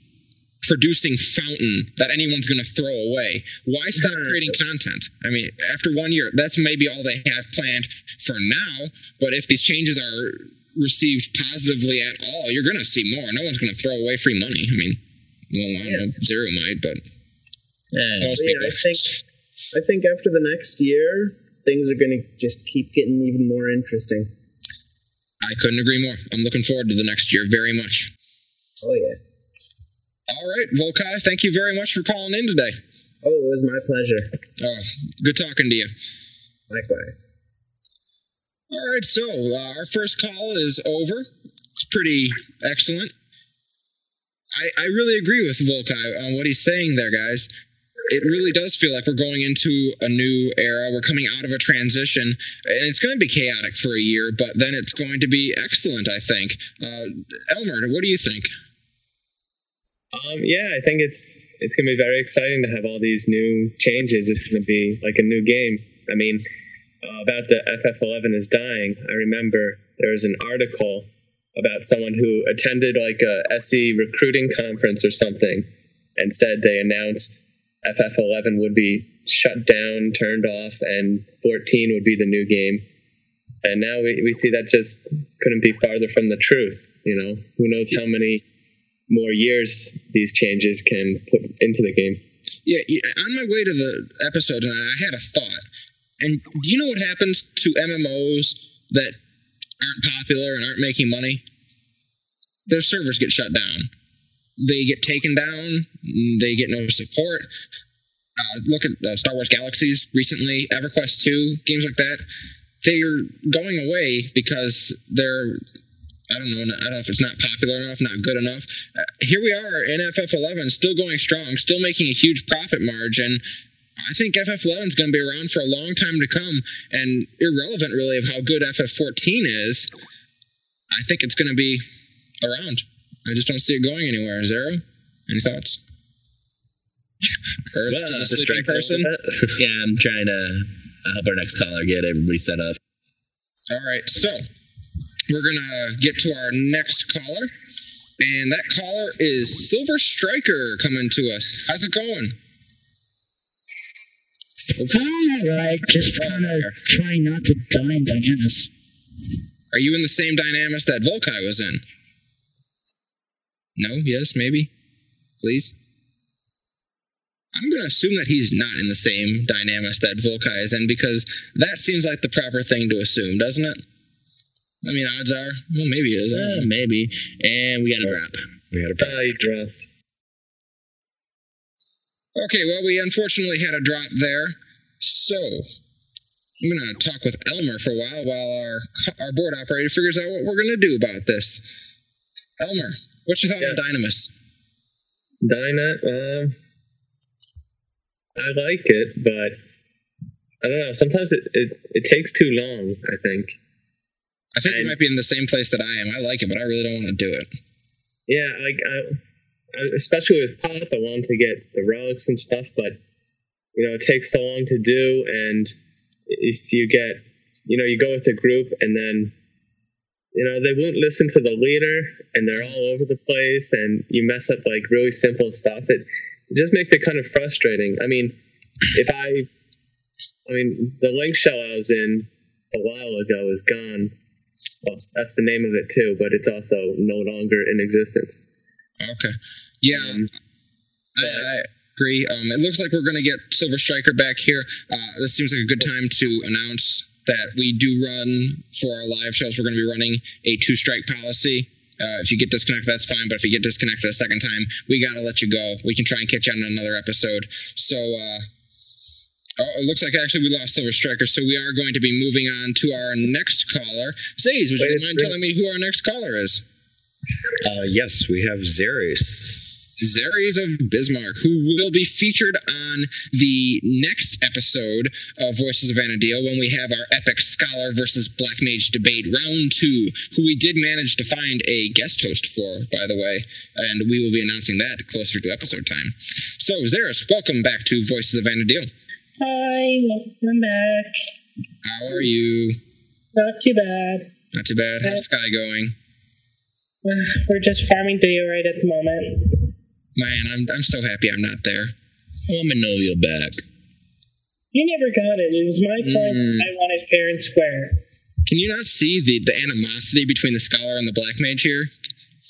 producing fountain that anyone's going to throw away. Why stop creating content? I mean, after one year, that's maybe all they have planned for now. But if these changes are received positively at all, you're going to see more. No one's going to throw away free money. I mean, well, I don't yeah. know, zero might, but yeah. most yeah, I think I think after the next year, things are going to just keep getting even more interesting. I couldn't agree more. I'm looking forward to the next year very much. Oh yeah. All right, Volkai, thank you very much for calling in today. Oh, it was my pleasure. Oh, good talking to you. Likewise. All right, so uh, our first call is over. It's pretty excellent. I, I really agree with Volkai on what he's saying there, guys. It really does feel like we're going into a new era. We're coming out of a transition, and it's going to be chaotic for a year, but then it's going to be excellent, I think. Uh, Elmer, what do you think? Um, yeah, I think it's it's going to be very exciting to have all these new changes. It's going to be like a new game. I mean, uh, about the FF11 is dying, I remember there was an article about someone who attended like a SE recruiting conference or something and said they announced FF11 would be shut down, turned off, and 14 would be the new game. And now we, we see that just couldn't be farther from the truth. You know, who knows how many more years these changes can put into the game. Yeah, on my way to the episode, I had a thought. And do you know what happens to MMOs that aren't popular and aren't making money? Their servers get shut down. They get taken down. They get no support. Uh, look at uh, Star Wars Galaxies recently, EverQuest 2, games like that. They're going away because they're I don't know. I don't know if it's not popular enough, not good enough. Uh, here we are in FF11, still going strong, still making a huge profit margin, I think FF11 is going to be around for a long time to come, and irrelevant really of how good FF14 is. I think it's going to be around. I just don't see it going anywhere. Zero, any thoughts? Earth well, to person. yeah, I'm trying to help our next caller get everybody set up. All right, so we're gonna get to our next caller, and that caller is Silver Striker coming to us. How's it going? Fine, right. Just kind of trying not to die in Dynamis. Are you in the same Dynamis that Volkai was in? No? Yes? Maybe? Please? I'm going to assume that he's not in the same Dynamis that Volkai is in because that seems like the proper thing to assume, doesn't it? I mean, odds are, well, maybe it is. Uh, maybe. And we got a drop. We got a drop. Uh, drop. Okay, well, we unfortunately had a drop there. So, I'm going to talk with Elmer for a while while our, our board operator figures out what we're going to do about this. Elmer, what's your thought yeah. on Dynamis? Dynet, uh, I like it, but I don't know. Sometimes it, it, it takes too long, I think. I think and, you might be in the same place that I am. I like it, but I really don't want to do it. Yeah, like I, Uh, especially with pop, I wanted to get the relics and stuff, but you know, it takes so long to do. And if you get, you know, you go with a group and then you know they won't listen to the leader and they're all over the place and you mess up like really simple stuff it, it just makes it kind of frustrating. I mean if i i mean the link shell i was in a while ago is gone. Well that's the name of it too but it's also no longer in existence Okay. Yeah, Um, I, I agree. Um, it looks like we're going to get Silver Striker back here. Uh, this seems like a good time to announce that we do run for our live shows. We're going to be running a two strike policy. Uh, if you get disconnected, that's fine. But if you get disconnected a second time, we got to let you go. We can try and catch you on another episode. So, uh, oh, it looks like actually we lost Silver Striker. So we are going to be moving on to our next caller. Zays, would you Wait, mind telling me who our next caller is? Uh, yes, we have Xeris. Zeres of Bismarck, who will be featured on the next episode of Voices of Vana'diel when we have our epic Scholar versus Black Mage debate, round two, who we did manage to find a guest host for, by the way, and we will be announcing that closer to episode time. So, Zeres, welcome back to Voices of Vana'diel. Hi, welcome back. How are you? Not too bad. Not too bad. How's Sky going? We're just farming right at the moment. Man, I'm, I'm so happy I'm not there. I'm gonna know you're back. You never got it. It was my point. Mm. I wanted fair and square. Can you not see the, the animosity between the scholar and the black mage here?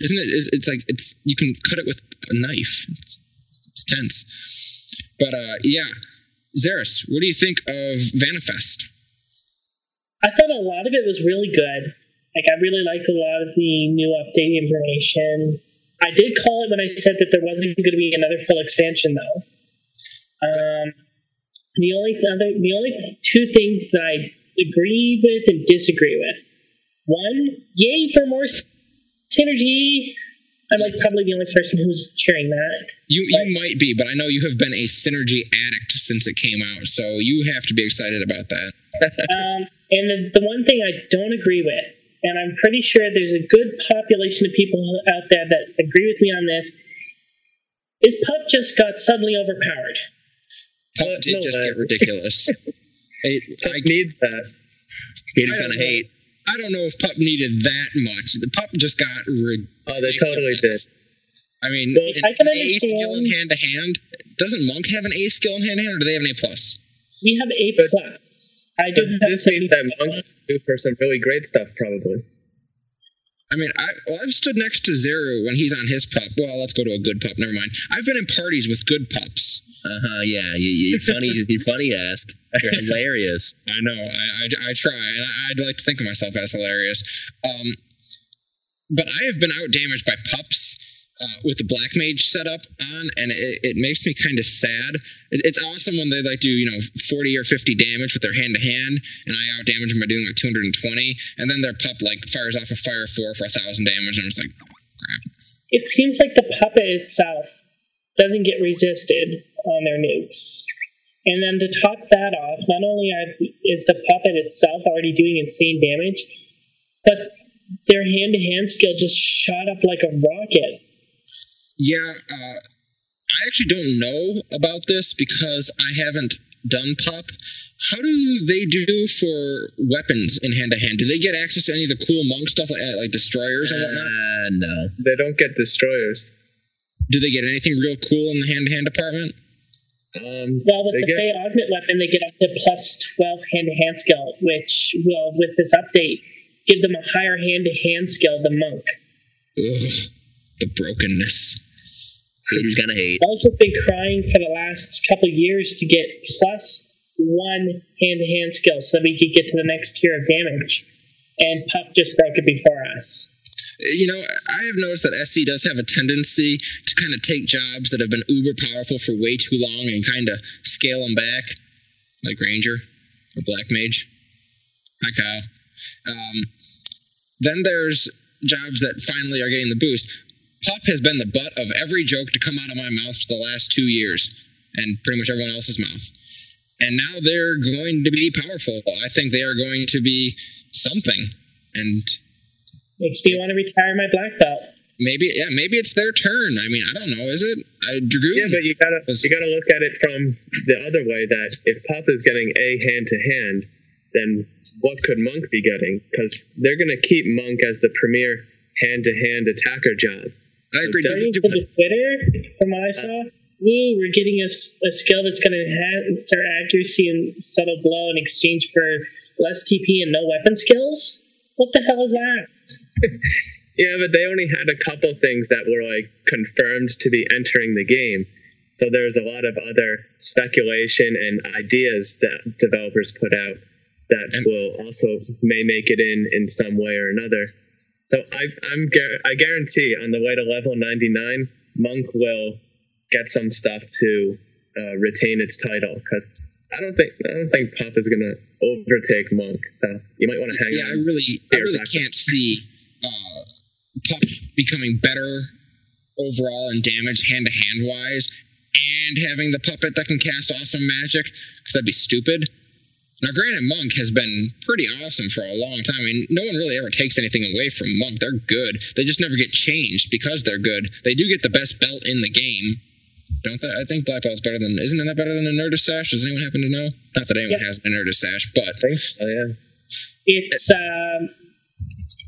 Isn't it? It's, it's like it's you can cut it with a knife. It's, it's tense. But uh, yeah, Zeris, what do you think of Vana'fest? I thought a lot of it was really good. Like I really liked a lot of the new update information. I did call it when I said that there wasn't going to be another full expansion, though. Um, the only other, the only two things that I agree with and disagree with. One, yay for more synergy. I'm like probably the only person who's cheering that. You you might be, but I know you have been a synergy addict since it came out, so you have to be excited about that. um, and the, the one thing I don't agree with, and I'm pretty sure there's a good population of people out there that agree with me on this, is Pup just got suddenly overpowered. Pup did no, just uh, get ridiculous. it, Pup I, needs that Haters I don't gonna know. hate. I don't know if Pup needed that much. The Pup just got ridiculous. oh they totally did I mean, Well, an I can A skill in hand to hand. Doesn't Monk have an A skill in hand to hand, or do they have an A plus? We have A But- plus. I but didn't have this means be- that monks do for some really great stuff probably I mean, I well, I've stood next to Zero when he's on his pup. Well, let's go to a good pup. Never mind. I've been in parties with good pups. Uh huh. Yeah. You, you funny. you funny ask. You're hilarious. I know. I, I, I try, and I, I'd like to think of myself as hilarious. Um, but I have been out damaged by pups uh, with the black mage setup on, and it, it makes me kind of sad. It, it's awesome when they like do you know forty or fifty damage with their hand to hand, and I out damage them by doing like two hundred and twenty, and then their pup like fires off a fire four for a thousand damage, and I'm just like, crap. It seems like the puppet itself doesn't get resisted on their nukes. And then to top that off, not only are, is the puppet itself already doing insane damage, but their hand to hand skill just shot up like a rocket. Yeah, uh, I actually don't know about this because I haven't done pop. How do they do for weapons in hand to hand? Do they get access to any of the cool monk stuff like, like destroyers and whatnot? Uh, no. they don't get destroyers Do they get anything real cool in the hand to hand department? um Well, with the get Fey Augment weapon, they get up to plus 12 hand to hand skill, which will, with this update, give them a higher hand to hand skill than Monk. Ugh, the brokenness. Haters gonna hate. Monk has been crying for the last couple of years to get plus one hand to hand skill so that we could get to the next tier of damage. And Pup just broke it before us. You know, I have noticed that SE does have a tendency to kind of take jobs that have been uber powerful for way too long and kind of scale them back, like Ranger or Black Mage. Hi, Kyle. Um, then there's jobs that finally are getting the boost. Pup has been the butt of every joke to come out of my mouth for the last two years, and pretty much everyone else's mouth. And now they're going to be powerful. I think they are going to be something. And Makes me want to retire my black belt. maybe, yeah, maybe it's their turn. I mean, I don't know. Is it? I, Dragoon. yeah but you gotta was- you gotta look at it from the other way that if pop is getting a hand to hand then what could Monk be getting? Because they're going to keep Monk as the premier hand-to-hand attacker job. I agree. According to the Twitter, from what I saw, woo, we're getting a, a skill that's going to enhance our accuracy and subtle blow in exchange for less TP and no weapon skills. What the hell is that? Yeah, but they only had a couple things that were like confirmed to be entering the game. So there's a lot of other speculation and ideas that developers put out that And- will also may make it in in some way or another. So I, I'm I guarantee on the way to level 99, Monk will get some stuff to uh, retain its title because I don't think I don't think Pop is gonna overtake Monk. So you might want to hang Yeah, I really, I really factor. can't see uh, Pup becoming better overall in damage, hand to hand wise, and having the puppet that can cast awesome magic because that'd be stupid. Now, granted, Monk has been pretty awesome for a long time. I mean, no one really ever takes anything away from Monk. They're good. They just never get changed because they're good. They do get the best belt in the game, don't they? I think Black Belt's better than. Isn't that better than a Ninurta's Sash? Does anyone happen to know? Not that anyone Yeah. has a Ninurta's Sash, but I think so, yeah. It's um,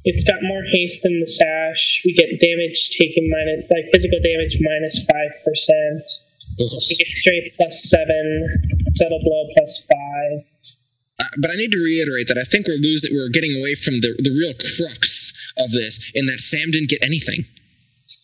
it's got more haste than the sash. We get damage taken minus like physical damage minus five percent. We get straight plus seven, subtle blow plus five. Uh, but I need to reiterate that I think we're losing, we're getting away from the the real crux of this, in that Sam didn't get anything.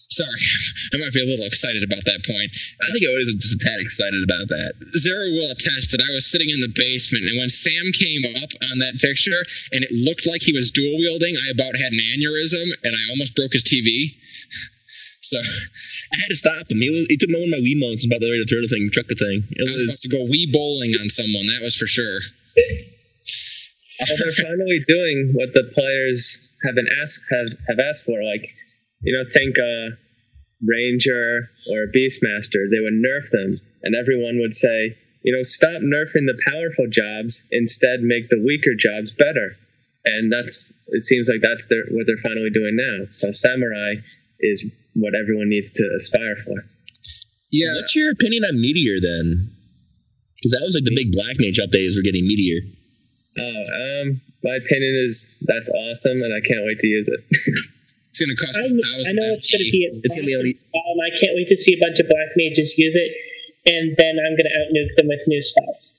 Sorry, I might be a little excited about that point. I think I was just a tad excited about that. Zero will attest that I was sitting in the basement, and when Sam came up on that picture, and it looked like he was dual wielding, I about had an aneurysm, and I almost broke his TV. So I had to stop him. He, was, he took one of my Wiimotes and about way to throw the thing, truck the thing. It I was about was to go wee bowling on someone. That was for sure. Well, they're finally doing what the players have been asked have, have asked for. Like, you know, think uh, Ranger or a Beastmaster. They would nerf them, and everyone would say, you know, stop nerfing the powerful jobs. Instead, make the weaker jobs better. And that's it. Seems like that's their, what they're finally doing now. So Samurai is what everyone needs to aspire for. Yeah, What's your opinion on Meteor then? Because that was like the big Black Mage update is we're getting Meteor. Oh, um, my opinion is that's awesome, and I can't wait to use it. it's going to cost I, a I thousand. know it's going to be It's gonna be only- um, I can't wait to see a bunch of black mages use it, and then I'm going to out nuke them with new spells.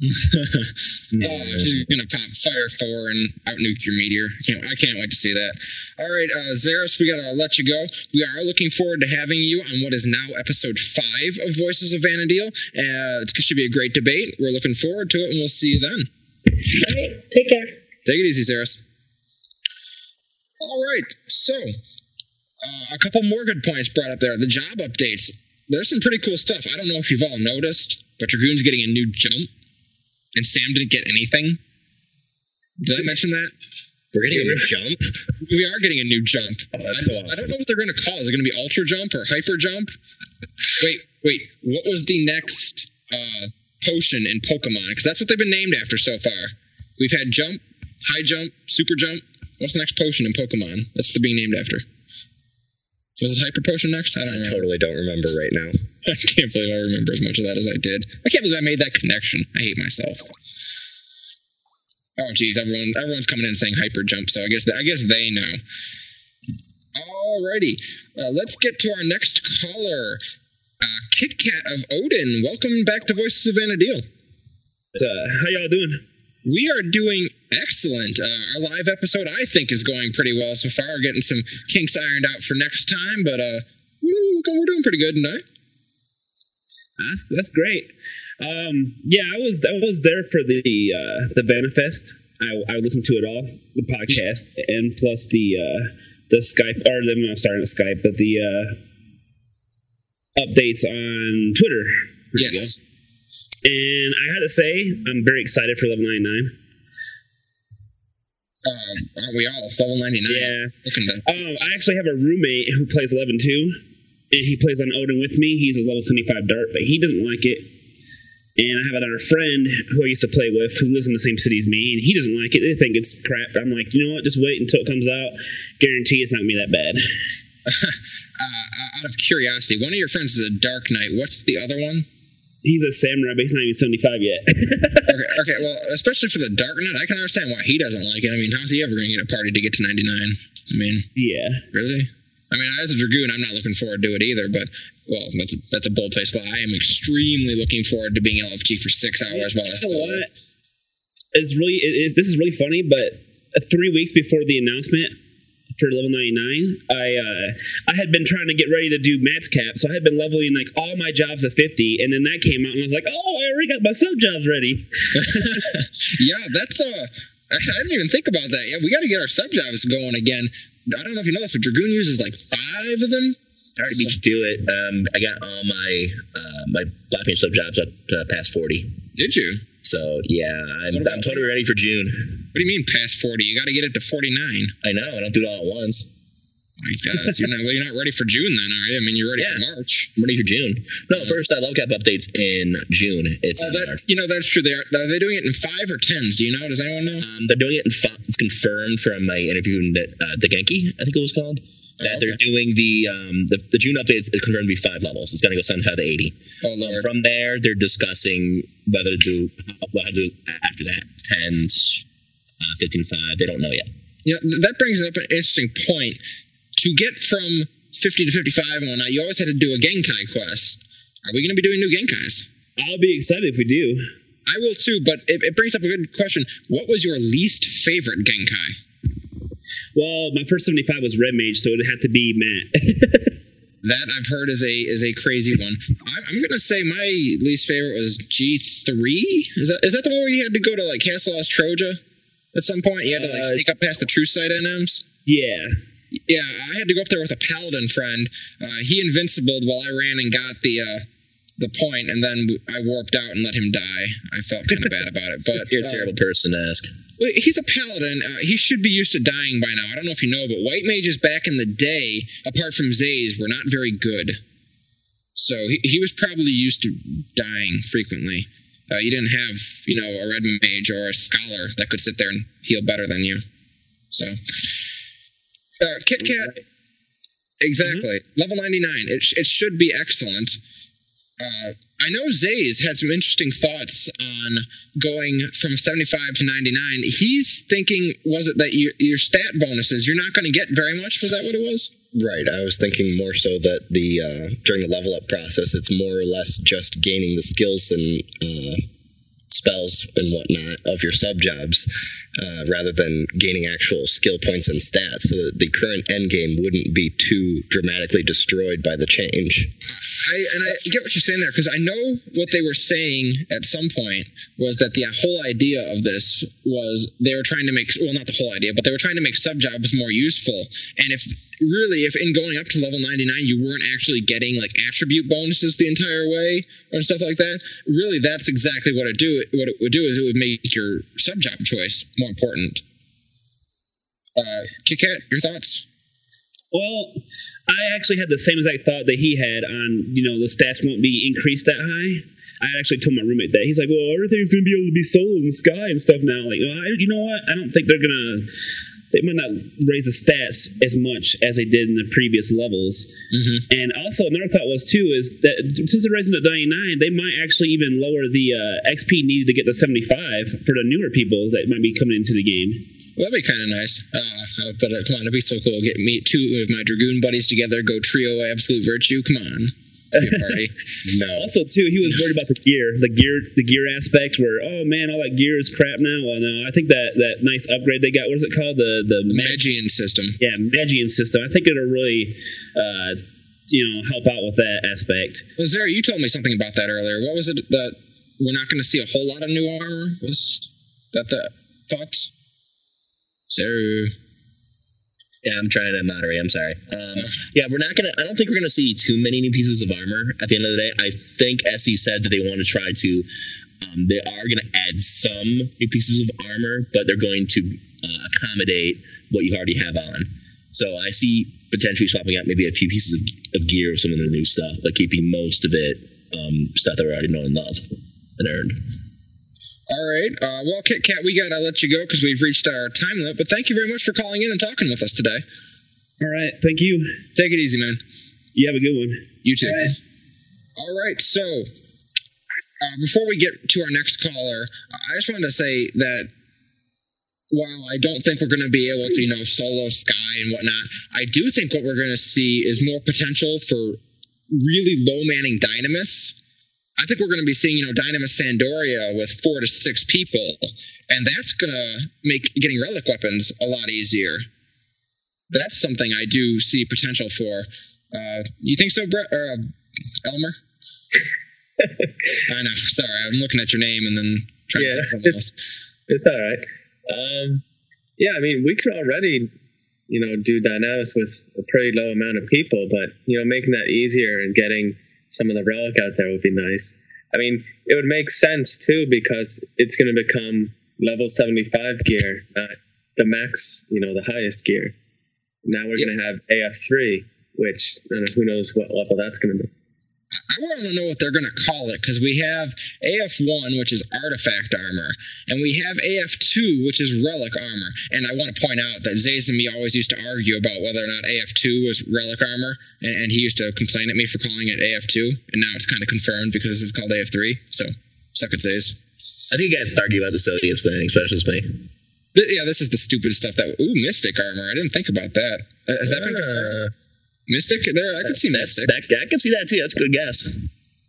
Oh, she's gonna pop fire four and out nuke your meteor. I can't, I can't wait to see that. All right, uh, Zeros, we gotta let you go. We are looking forward to having you on what is now episode five of Voices of Vana'diel. Uh, it should be a great debate. We're looking forward to it, and we'll see you then. All right, take care. Take it easy, Zeros. All right, so uh, a couple more good points brought up there. The job updates. There's some pretty cool stuff. I don't know if you've all noticed, but Dragoon's getting a new jump, and Sam didn't get anything. Did I mention that? We're getting a new jump. We are getting a new jump. Oh, that's so I, I don't know what they're going to call. Is it going to be Ultra Jump or Hyper Jump? Wait, wait. What was the next uh, potion in Pokemon? Because that's what they've been named after so far. We've had Jump, High Jump, Super Jump. What's the next potion in Pokemon? That's what they're being named after. Was it Hyper Potion next? I don't remember. Totally don't remember right now. I can't believe I remember as much of that as I did. I can't believe I made that connection. I hate myself. Oh, geez, everyone, everyone's coming in saying hyper jump, so I guess I guess they know. Alrighty, uh, let's get to our next caller, uh, Kit Kat of Odin. Welcome back to Voices of Vana'diel. Uh, how y'all doing? We are doing excellent. Uh, our live episode, I think, is going pretty well so far. We're getting some kinks ironed out for next time, but uh, we're, we're doing pretty good tonight. That's that's great. Um, yeah, I was I was there for the uh, the Vana'fest. I, I listened to it all, the podcast, and plus the uh, the Skype or the no, sorry, not Skype, but the uh, updates on Twitter. There Yes. And I had to say, I'm very excited for level 99. Um, aren't we all? Level 99. Yeah. Looking to Um, I actually have a roommate who plays 11 too, and he plays on Odin with me. He's a level 75 dart, but he doesn't like it. And I have another friend who I used to play with who lives in the same city as me, and he doesn't like it. They think it's crap. I'm like, you know what? Just wait until it comes out. Guarantee it's not gonna be that bad. uh, out of curiosity, one of your friends is a Dark Knight. What's the other one? He's a samurai, but he's not even 75 yet. okay, okay. Well, especially for the Dark Knight, I can understand why he doesn't like it. I mean, how's he ever going to get a party to get to 99? I mean, yeah. really? I mean, as a dragoon, I'm not looking forward to it either. But well, that's a, that's a bold faced lie. I am extremely looking forward to being LFG for six hours while I still. It's really, it is, this is really funny, but three weeks before the announcement for level 99, I uh, I had been trying to get ready to do Maat's cap, so I had been leveling like all my jobs at 50, and then that came out, and I was like, oh, I already got my sub jobs ready. yeah, that's uh. Actually, I didn't even think about that. Yeah, we got to get our sub jobs going again. I don't know if you know this, but Dragoon uses like five of them. I already beat you to it. Um, I got all my uh, my black mage sub jobs up to past forty. Did you? So yeah, I'm, I'm totally ready for June. What do you mean past forty? You got to get it to forty nine. I know. I don't do it all at once. My gosh, you're not well, you're not ready for June then, are you? I mean, you're ready Yeah. for March. I'm ready for June. No, first I love cap updates in June. It's Oh, that March. you know that's true. They are, are they doing it in five or tens? Do you know? Does anyone know? Um, they're doing it in five. It's confirmed from my interview in the, uh, the Genki, I think it was called. Oh, That they're doing the um the, the June update is confirmed to be five levels. It's gonna go seventy five to eighty. Oh lord. From there, they're discussing whether to do what to do after that. Tens, uh, 15 5. They don't know yet. You know, th- that brings up an interesting point. To get from 50 to 55 and whatnot, you always had to do a Genkai quest. Are we going to be doing new Genkais? I'll be excited if we do. I will too, but it, it brings up a good question. What was your least favorite Genkai? Well, my first 75 was Red Mage, so it had to be Maat. That I've heard is a is a crazy one. I, I'm gonna say my least favorite was G3. Is that is that the one where you had to go to like Castle Oztroja at some point? You had to like Uh, sneak up past the True Sight NMs. yeah. Yeah, I had to go up there with a paladin friend. Uh, he invincible while I ran and got the uh, the point, and then I warped out and let him die. I felt kind of bad about it, but You're a uh, terrible person to ask. Well, he's a paladin. Uh, he should be used to dying by now. I don't know if you know, but white mages back in the day, apart from Zays, were not very good. So he, he was probably used to dying frequently. Uh, you didn't have, you know, a red mage or a scholar that could sit there and heal better than you. So, uh, Kit Kat, exactly. Level 99. It, sh- it should be excellent. Uh, I know Zays had some interesting thoughts on going from 75 to 99. He's thinking, was it that your, your stat bonuses, you're not going to get very much? Was that what it was? Right. I was thinking more so that the uh, during the level up process, it's more or less just gaining the skills and uh, spells and whatnot of your sub jobs, uh, rather than gaining actual skill points and stats. So that the current end game wouldn't be too dramatically destroyed by the change. I and I get what you're saying there because I know what they were saying at some point was that the whole idea of this was they were trying to make well not the whole idea but they were trying to make sub jobs more useful and if really if in going up to level 99 you weren't actually getting like attribute bonuses the entire way or stuff like that really that's exactly what it do what it would do is it would make your sub job choice more important uh Kit Kat, your thoughts Well, I actually had the same exact thought that he had on, you know, the stats won't be increased that high. I actually told my roommate that. He's like, well, everything's going to be able to be solo in the sky and stuff now. Like, well, I, you know what? I don't think they're going to, they might not raise the stats as much as they did in the previous levels. And also, another thought was, too, is that since they're raising it to 99, they might actually even lower the uh, XP needed to get to 75 for the newer people that might be coming into the game. Well, that'd be kind of nice. Uh, but uh, come on, it'd be so cool. Get me two of my dragoon buddies together, go trio absolute virtue. Come on, party. No. Also, too, he was worried about the gear, the gear, the gear aspect. Where oh man, all that gear is crap now. Well, no, I think that that nice upgrade they got. What is it called? The the the mag- Magian system. yeah Magian system. I think it'll really, uh, you know, help out with that aspect. Well, Zara, you told me something about that earlier. What was it that we're not going to see a whole lot of new armor? Was that the thoughts? Zara. Yeah, I'm trying to moderate. I'm sorry. Um, yeah, we're not gonna. I don't think we're gonna see too many new pieces of armor at the end of the day. I think SE said that they want to try to. Um, they are gonna add some new pieces of armor, but they're going to uh, accommodate what you already have on. So I see potentially swapping out maybe a few pieces of, of gear with some of the new stuff, but keeping most of it um, stuff that we already know and love and earned. All right. Uh, well, Kit Kat, we gotta let you go because we've reached our time limit. But thank you very much for calling in and talking with us today. All right, thank you. Take it easy, man. You have a good one. You too. All right. So uh, before we get to our next caller, I just wanted to say that while I don't think we're going to be able to, you know, solo Sky and whatnot, I do think what we're going to see is more potential for really low manning Dynamis. I think we're going to be seeing, you know, Dynamis San d'Oria with four to six people, and that's going to make getting relic weapons a lot easier. That's something I do see potential for. Uh, you think so, Brett or uh, Elmer? I know. Sorry, I'm looking at your name and then trying Yeah. to think of something else. It's all right. Um, yeah, I mean, we could already, you know, do Dynamis with a pretty low amount of people, but you know, making that easier and getting some of the relic out there would be nice. I mean, it would make sense too because it's going to become level seventy-five gear, not the max, you know, the highest gear. Now we're going to have AF three, which I don't know, who knows what level that's going to be. I want to know what they're going to call it because we have AF1, which is artifact armor, and we have AF2, which is relic armor. And I want to point out that Zays and me always used to argue about whether or not AF2 was relic armor, and, and he used to complain at me for calling it AF2, and now it's kind of confirmed because it's called AF3. So, suck it, Zays. I think you guys argue about the Sodius thing, especially with me. Yeah, this is the stupid stuff that. Ooh, Mystic armor. I didn't think about that. Uh, has that been confirmed? Mystic? There, I can see Mystic. That, I can see that too. That's a good guess.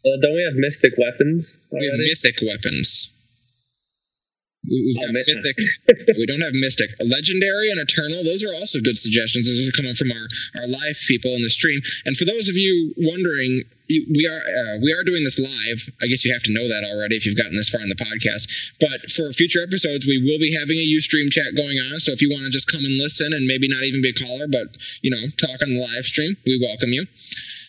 Well, don't we have mystic weapons We have already? mythic weapons. We, we've Oh, got myth- mythic. we don't have mystic. Legendary and eternal. Those are also good suggestions. Those are coming from our our live people in the stream. And for those of you wondering, you- we are uh, we are doing this live. I guess you have to know that already if you've gotten this far in the podcast. But for future episodes, we will be having a UStream chat going on. So if you want to just come and listen and maybe not even be a caller, but you know talk on the live stream, we welcome you.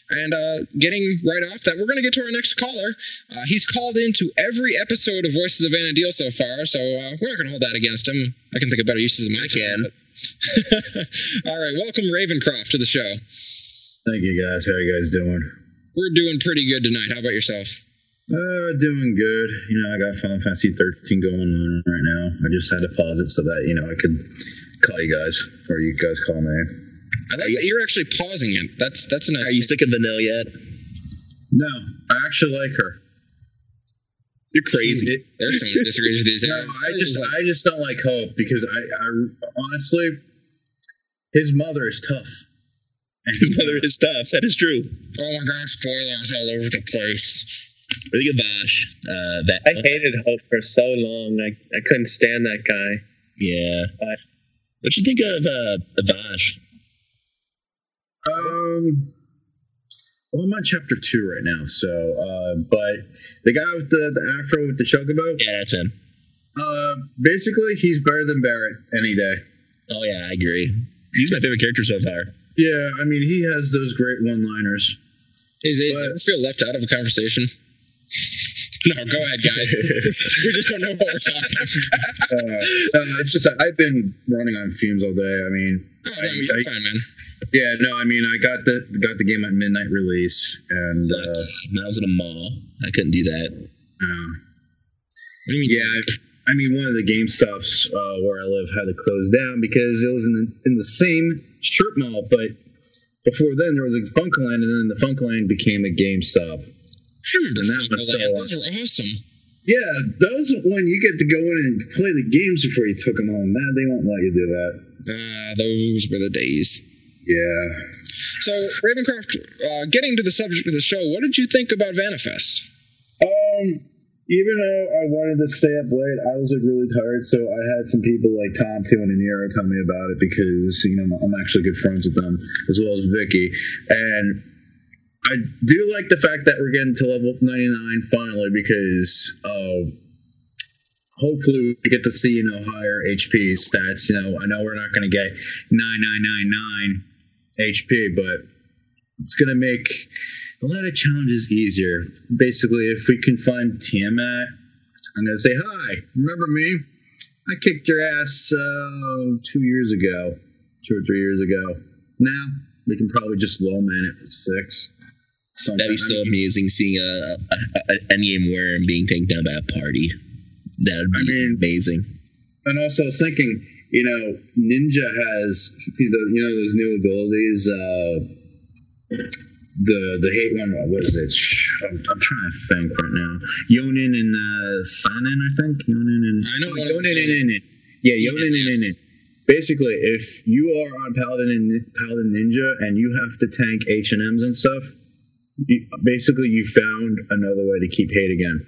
And uh, getting right off that, we're going to get to our next caller. Uh, he's called into every episode of Voices of Vana'diel so far, so uh, we're not going to hold that against him. I can think of better uses of my I time. can. All right, welcome Ravencroft to the show. Thank you guys. How you guys doing? We're doing pretty good tonight. How about yourself? Uh, doing good. You know, I got Final Fantasy 13 going on right now. I just had to pause it so that you know I could call you guys, or you guys call me. I like that you're actually pausing it. That's that's a nice. Are you sick of Vanille yet? No, I actually like her. You're crazy. There's someone who disagrees with these. No, I just I just don't like Hope because I, I honestly, his mother is tough. And His mother is tough. That is true. oh my god, spoilers all over the place. Really think of Vash. Uh, that, I hated Hope for so long. I, I couldn't stand that guy. Yeah. But What you think of uh, Vash? Um, well, I'm on chapter two right now. So, uh, but the guy with the, the afro with the chocobo, Yeah, that's him. uh, basically he's better than Barrett any day. Oh yeah, I agree. He's my favorite character so far. Yeah, I mean he has those great one-liners. Is it ever feel left out of a conversation? no, go ahead, guys. we just don't know what we're talking about. Uh, uh, it's just I've been running on fumes all day. I mean, Oh, no, you're I- fine, man. yeah, no, I mean I got the got the game at midnight release, and uh, I was in a mall, I couldn't do that. uh, What do you mean? yeah, I mean one of the Game Stops uh, where I live had to close down because it was in the in the same strip mall, but before then there was a FuncoLand, and then the FuncoLand became a GameStop. I remember And that was so Those were awesome. Yeah, those when you get to go in and play the games before you took them home. Now they won't let you do that. Ah, those were the days. Yeah. So, Ravencroft, uh, getting to the subject of the show, what did you think about Vanifest? Um, even though I wanted to stay up late, I was like really tired. So I had some people like Tom Two and Nero tell me about it because you know I'm actually good friends with them as well as Vicky, and I do like the fact that we're getting to level 99 finally because uh, hopefully we get to see you know higher HP stats. You know I know we're not going to get 9999 HP, but it's going to make a lot of challenges easier. Basically, if we can find Tiamat, I'm going to say, Hi, remember me? I kicked your ass uh, two years ago, two or three years ago. Now, we can probably just low man it for six. Something. That'd be so amazing seeing a, a, a, endgame worm being taken down by a party. That would be I mean- amazing. And also, I was thinking, you know, Ninja has, you know, you know those new abilities. Uh, the the hate one. What is it? Shh, I'm, I'm trying to think right now. Yonin and uh, Sanin, I think. Yonin and I know oh, Yonin and Inin. Yeah, Yonin and yes. Inin. Basically, if you are on Paladin and Paladin Ninja and you have to tank H and M's and stuff, you, basically you found another way to keep hate again.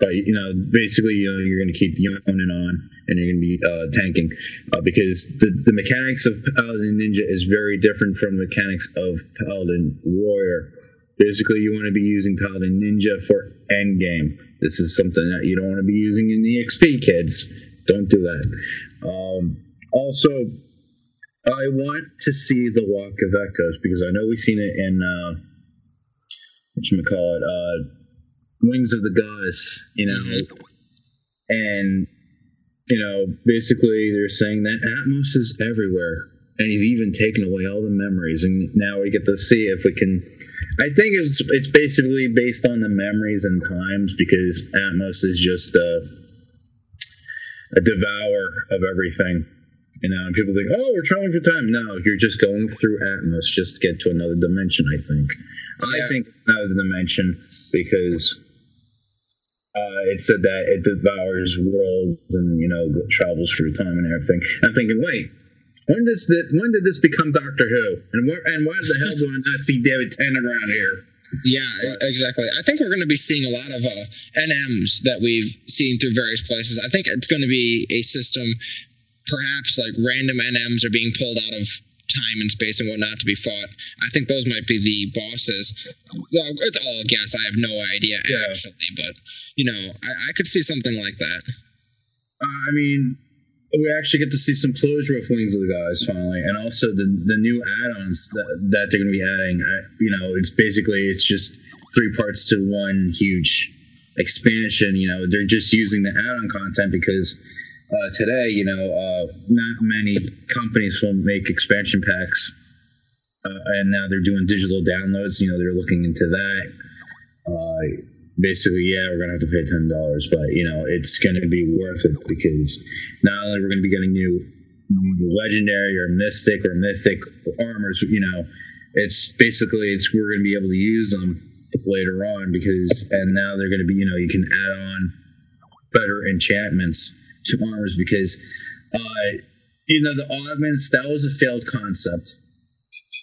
But you know, basically, you know, you're going to keep yoning on, and you're going to be uh, tanking, uh, because the, the mechanics of Paladin Ninja is very different from the mechanics of Paladin Warrior. Basically, you want to be using Paladin Ninja for end game. This is something that you don't want to be using in the XP, kids. Don't do that. Um, also, I want to see the Walk of Echoes because I know we've seen it in uh, what you call it, uh, Wings of the Goddess. You know, mm-hmm. and you know, basically they're saying that Atmos is everywhere, and he's even taken away all the memories. And now we get to see if we can. I think it's it's basically based on the memories and times because Atmos is just a, a devourer of everything. You know, and people think, oh, we're traveling through time. No, you're just going through Atmos just to get to another dimension. I think. I Yeah. think another dimension because uh, it said that it devours worlds and you know travels through time and everything. I'm thinking, wait, when does this, when did this become Doctor Who? And where and why the hell do I not see David Tennant around here? Yeah, exactly. I think we're going to be seeing a lot of uh, NMs that we've seen through various places. I think it's going to be a system, perhaps like random NMs are being pulled out of time and space and whatnot to be fought. I think those might be the bosses. Well, it's all a guess. I have no idea Yeah. actually, but you know, I, I could see something like that. Uh, I mean, we actually get to see some closure with Wings of the Gods finally, and also the the new add-ons that, that they're going to be adding. I, you know, it's basically it's just three parts to one huge expansion. You know, they're just using the add-on content because uh, today, you know, uh, not many companies will make expansion packs, uh, and now they're doing digital downloads. You know, they're looking into that. Uh, basically, yeah, we're gonna have to pay ten dollars, but you know, it's gonna be worth it because not only we're gonna be getting new legendary or mystic or mythic armors, you know, it's basically it's we're gonna be able to use them later on because and now they're gonna be you know you can add on better enchantments to armors because uh you know the augments that was a failed concept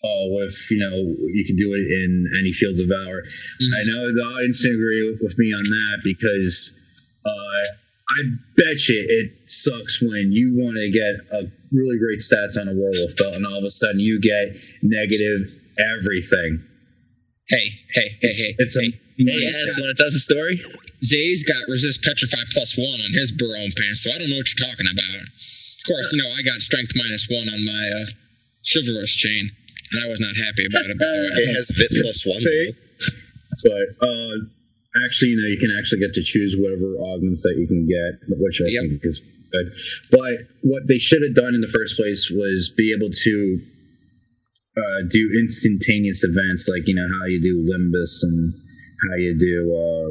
uh, with you know you can do it in any fields of valor. I know the audience can agree with, with me on that because uh, I bet you it sucks when you want to get a really great stats on a werewolf belt and all of a sudden you get negative everything. Hey, hey, hey, hey. It's a Hey, Ask, want to tell us a story? Zay's got resist petrify plus one on his Barone pants, so I don't know what you're talking about. Of course, you know I got strength minus one on my uh, chivalrous chain, and I was not happy about it. By the way, It has Vit plus one. See? But uh, actually, you know, you can actually get to choose whatever augments that you can get, which I Yep. think is good. But what they should have done in the first place was be able to uh, do instantaneous events, like you know how you do Limbus and how you do uh,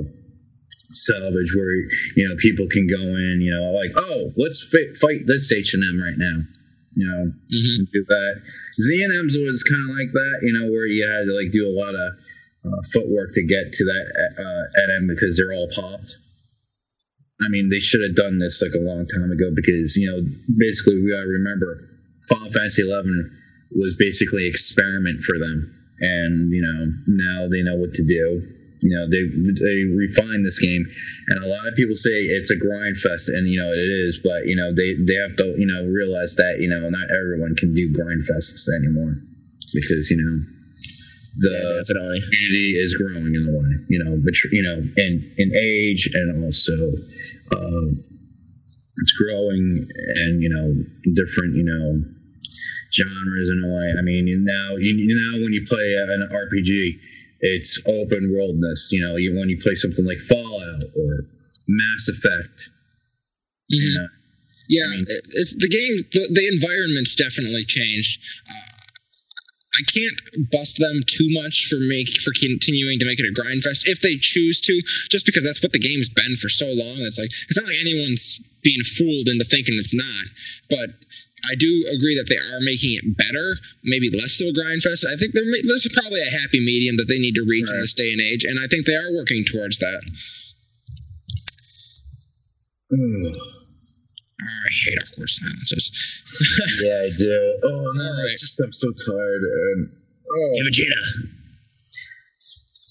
salvage, where you know people can go in, you know, like oh, let's fi- fight this HNM right now. You know, hmm do that. ZNMs was kind of like that, you know, where you had to like do a lot of uh, footwork to get to that uh, NM because they're all popped. I mean, they should have done this like a long time ago because you know, basically, we gotta remember, Final Fantasy Eleven was basically experiment for them, and you know, now they know what to do. You know, they they refined this game, and a lot of people say it's a grind fest, and you know it is. But you know, they they have to you know realize that you know not everyone can do grind fests anymore because you know the Definitely. community is growing in a way, you know, but you know, in in age and also uh, it's growing and you know different you know genres in a way. I mean, you now you, you now when you play an RPG, it's open worldness. You know, you when you play something like Fallout or Mass Effect, you know, Yeah, I mean- it's the game. The, the environment's definitely changed. Uh, I can't bust them too much for make for continuing to make it a grind fest if they choose to, just because that's what the game's been for so long. It's like it's not like anyone's being fooled into thinking it's not. But I do agree that they are making it better, maybe less so a grind fest. I think they're, there's probably a happy medium that they need to reach in this day and age, and I think they are working towards that. I hate awkward silences. yeah, I do. Oh no, All right. it's just I'm so tired and oh, Hey, Vegeta.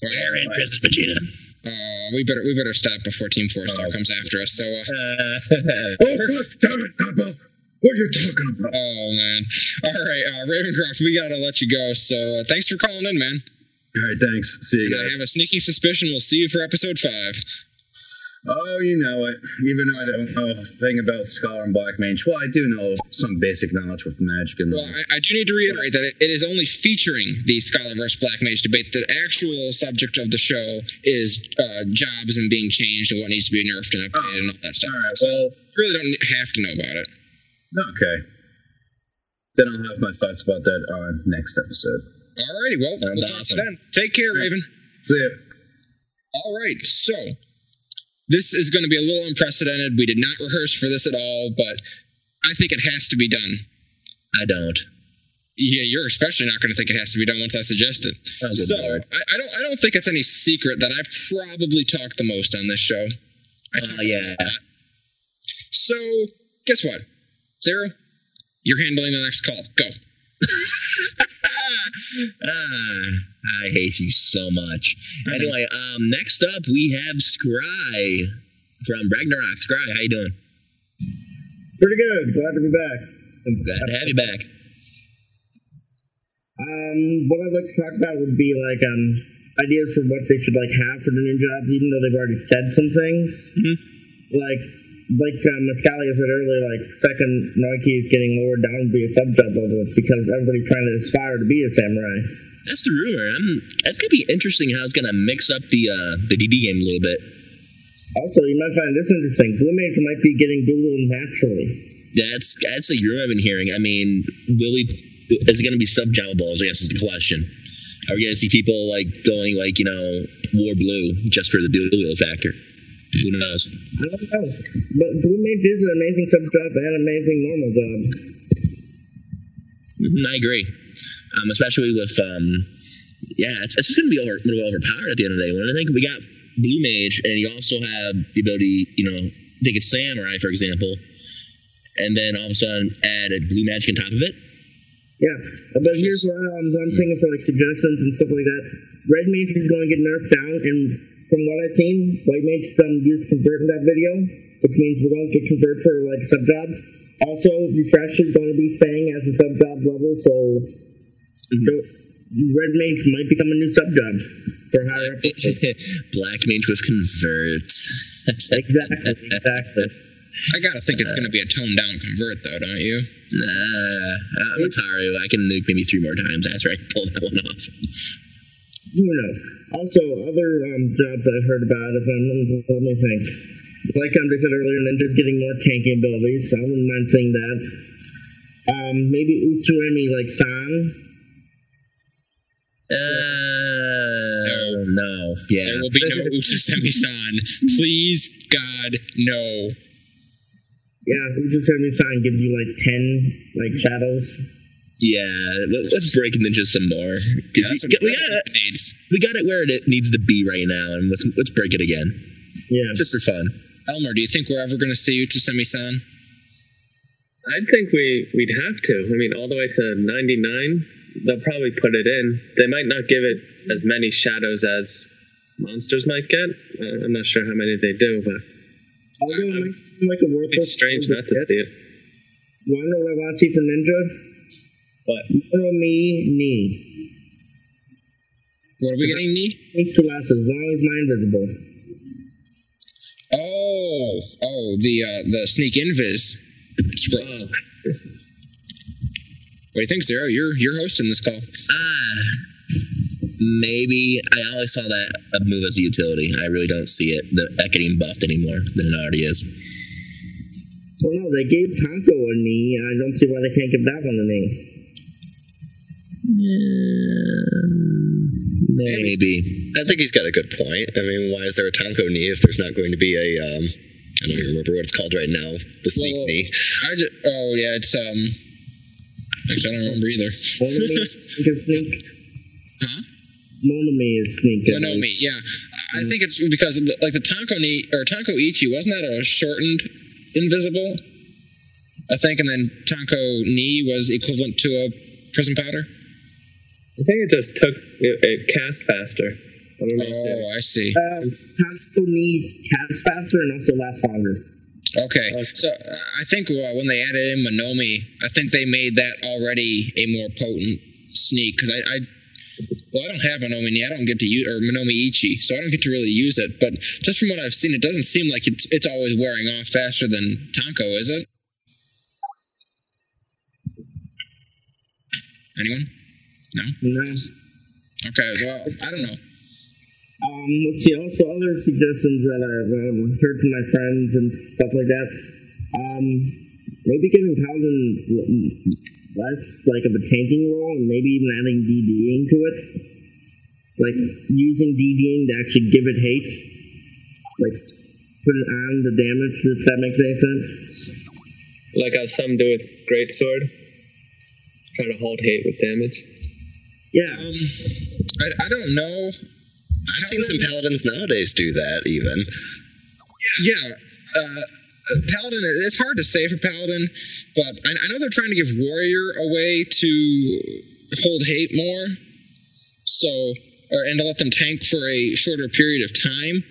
Aaron, Princess Vegeta. Uh, we better we better stop before Team Four Star comes after us. So, uh, Uh, oh god damn it, Papa! What you're talking about? oh man, all right, uh, Ravencroft, we gotta let you go. So, uh, thanks for calling in, man. All right, thanks. See you And I have a sneaky suspicion we'll see you for episode five. Oh, you know it. Even though I don't know a thing about Scholar and Black Mage, well, I do know some basic knowledge with magic and Well. I, I do need to reiterate that it, it is only featuring the Scholar versus Black Mage debate. The actual subject of the show is uh, jobs and being changed and what needs to be nerfed and updated and all that stuff. All right, so well, you really don't have to know about it. Okay. Then I'll have my thoughts about that on next episode. Alrighty, well, Sounds we'll talk to awesome. you then. Take care, Raven. See ya. All right, so this is going to be a little unprecedented. We did not rehearse for this at all, but I think it has to be done. I don't. Yeah, you're especially not going to think it has to be done once I suggest it. Oh, so. I, I don't. I don't think it's any secret that I probably talk the most on this show. I Uh, yeah. So guess what, Zero? You're handling the next call. Go. Ah, I hate you so much. Anyway, um, next up we have Scry from Ragnarok. Scry, how you doing? Pretty good. Glad to be back. Glad to have you back. Um, what I'd like to talk about would be like um ideas for what they should like have for the new jobs, even though they've already said some things. Mhm. Like like um, Ascalia said earlier, like Sekkanoki is getting lowered down to be a sub job level It's because everybody's trying to aspire to be a samurai. That's the rumor. I'm, that's gonna be interesting how it's gonna mix up the uh, the DD game a little bit. Also, you might find this interesting. Blue Mage might be getting dueled naturally. That's that's the rumor I've been hearing. I mean, will we? Is it gonna be sub Java balls? I guess is the question. Are we gonna see people like going like you know war blue just for the dual factor? Who knows? I don't know. But Blue Mage is an amazing sub job and an amazing normal job. Mhm, I agree. Um, especially with um, yeah, it's, it's just gonna be over, a little overpowered at the end of the day. When I think we got blue mage, and you also have the ability, you know, take a samurai for example, and then all of a sudden add a blue magic on top of it. Yeah, but here's what um, I'm thinking for like suggestions and stuff like that. Red Mage is going to get nerfed down, and from what I've seen, White Mage um, used convert in that video, which means we're going to get convert for like a sub job. Also, refresh is going to be staying as a sub job level, so so Red Mage might become a new sub job for higher up. Black mage with convert. exactly, exactly. I gotta think it's gonna be a toned down convert, though, don't you? Nah, I'm a Taru. I can nuke maybe three more times after I pull that one off. Who knows? Also, other um, jobs I've heard about, if I'm, let me think. Like um, they said earlier, Ninja's getting more tanking abilities, so I wouldn't mind seeing that. Um, maybe Utsusemi like San. Uh, no. Yeah. There will be no Utsusemi-san. Please, God, no. Yeah, Utsusemi San gives you like 10 like shadows. Yeah, let- let's break Ninja some more because That's we, what- we got it. it needs. We got it where it needs to be right now, and let's let's break it again, Yeah. just for fun. Elmer, do you think we're ever gonna see Utsusemi-san? I'd think we we'd have to. I mean, all the way to 99, they'll probably put it in. They might not give it as many shadows as monsters might get. Uh, I'm not sure how many they do, but Although it might seem like a worthless. it's strange not to see it. Want to know what I want to see from Ninja? But Mono me ni. What are we getting, knee? Ink to last as long as my invisible. Oh, oh, the uh, the sneak invis scrolls. uh, What do you think, Zero? You're you're hosting this call. Ah, maybe I always saw that a move as a utility. I really don't see it the, that getting buffed anymore than it already is. Well, no, they gave Tonko a knee. I don't see why they can't give that one a knee. Maybe. I think he's got a good point. I mean, why is there a Tonko knee if there's not going to be a, um, I don't even remember what it's called right now, the sneak Well, knee. I just, oh yeah, it's um Actually, I don't remember either. Monomi is sneak. Huh? Monomi is sneak. I Monomi, believe. yeah. I think it's because of the, like the Tanko knee or Tanko Ichi wasn't that a shortened invisible? I think, and then Tanko knee was equivalent to a prism powder. I think it just took it, it cast faster. I don't know. Oh, I see. Uh, Tanko need cast faster and also last longer. Okay, so uh, I think uh, when they added in Monomi, I think they made that already a more potent sneak because I, I, well, I don't have Monomi, I don't get to use or Monomi Ichi, so I don't get to really use it. But just from what I've seen, it doesn't seem like it's it's always wearing off faster than Tanko, is it? Anyone? No. No. Okay. Well, I don't know. Um, let's see. Also, other suggestions that I've um, heard from my friends and stuff like that. Um, maybe giving Paladin l- less like of a tanking role, and maybe even adding DDing to it. Like using DDing to actually give it hate. Like put it on the damage. If that makes any sense. Like how some do with great sword. Try to hold hate with damage. Yeah. Um, I, I don't know. I've seen some paladins nowadays do that. Even Yeah. Uh, uh, Paladin, it's hard to say for Paladin, but I, I know they're trying to give Warrior a way to hold hate more, so or and to let them tank for a shorter period of time.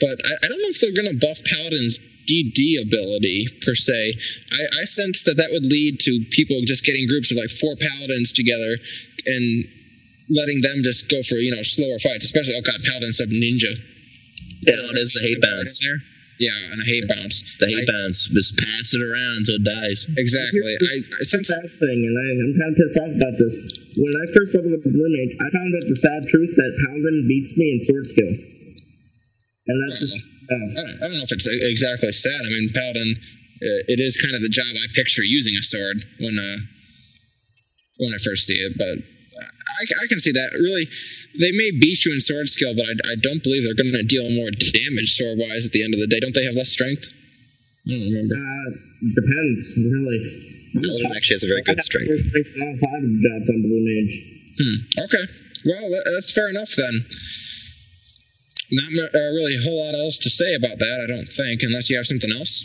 But I, I don't know if they're going to buff Paladin's DD ability per se. I, I sense that that would lead to people just getting groups of like four Paladins together and letting them just go for you know slower fights, especially oh god, Paladin sub Ninja. Yeah, it is the hate bounce. There. Yeah, and a hate bounce. The hate I- bounce. Just pass it around until it dies. Exactly. I, I It's a sad thing, and I, I'm kind of pissed off about this. When I first leveled up the Blue Mage, I found out the sad truth that Paladin beats me in sword skill. And that's just, uh, I don't, I don't know if it's exactly sad. I mean, Paladin, uh, it is kind of the job I picture using a sword when uh, when I first see it. But I, I can see that. Really, they may beat you in sword skill, but I, I don't believe they're going to deal more damage sword wise at the end of the day. Don't they have less strength? I don't remember. uh, depends, really. paladin actually has a very good strength. Strength five of the jobs on Blue Mage. Hmm. Okay. Well, that, that's fair enough then. Not uh, really a whole lot else to say about that, I don't think, unless you have something else.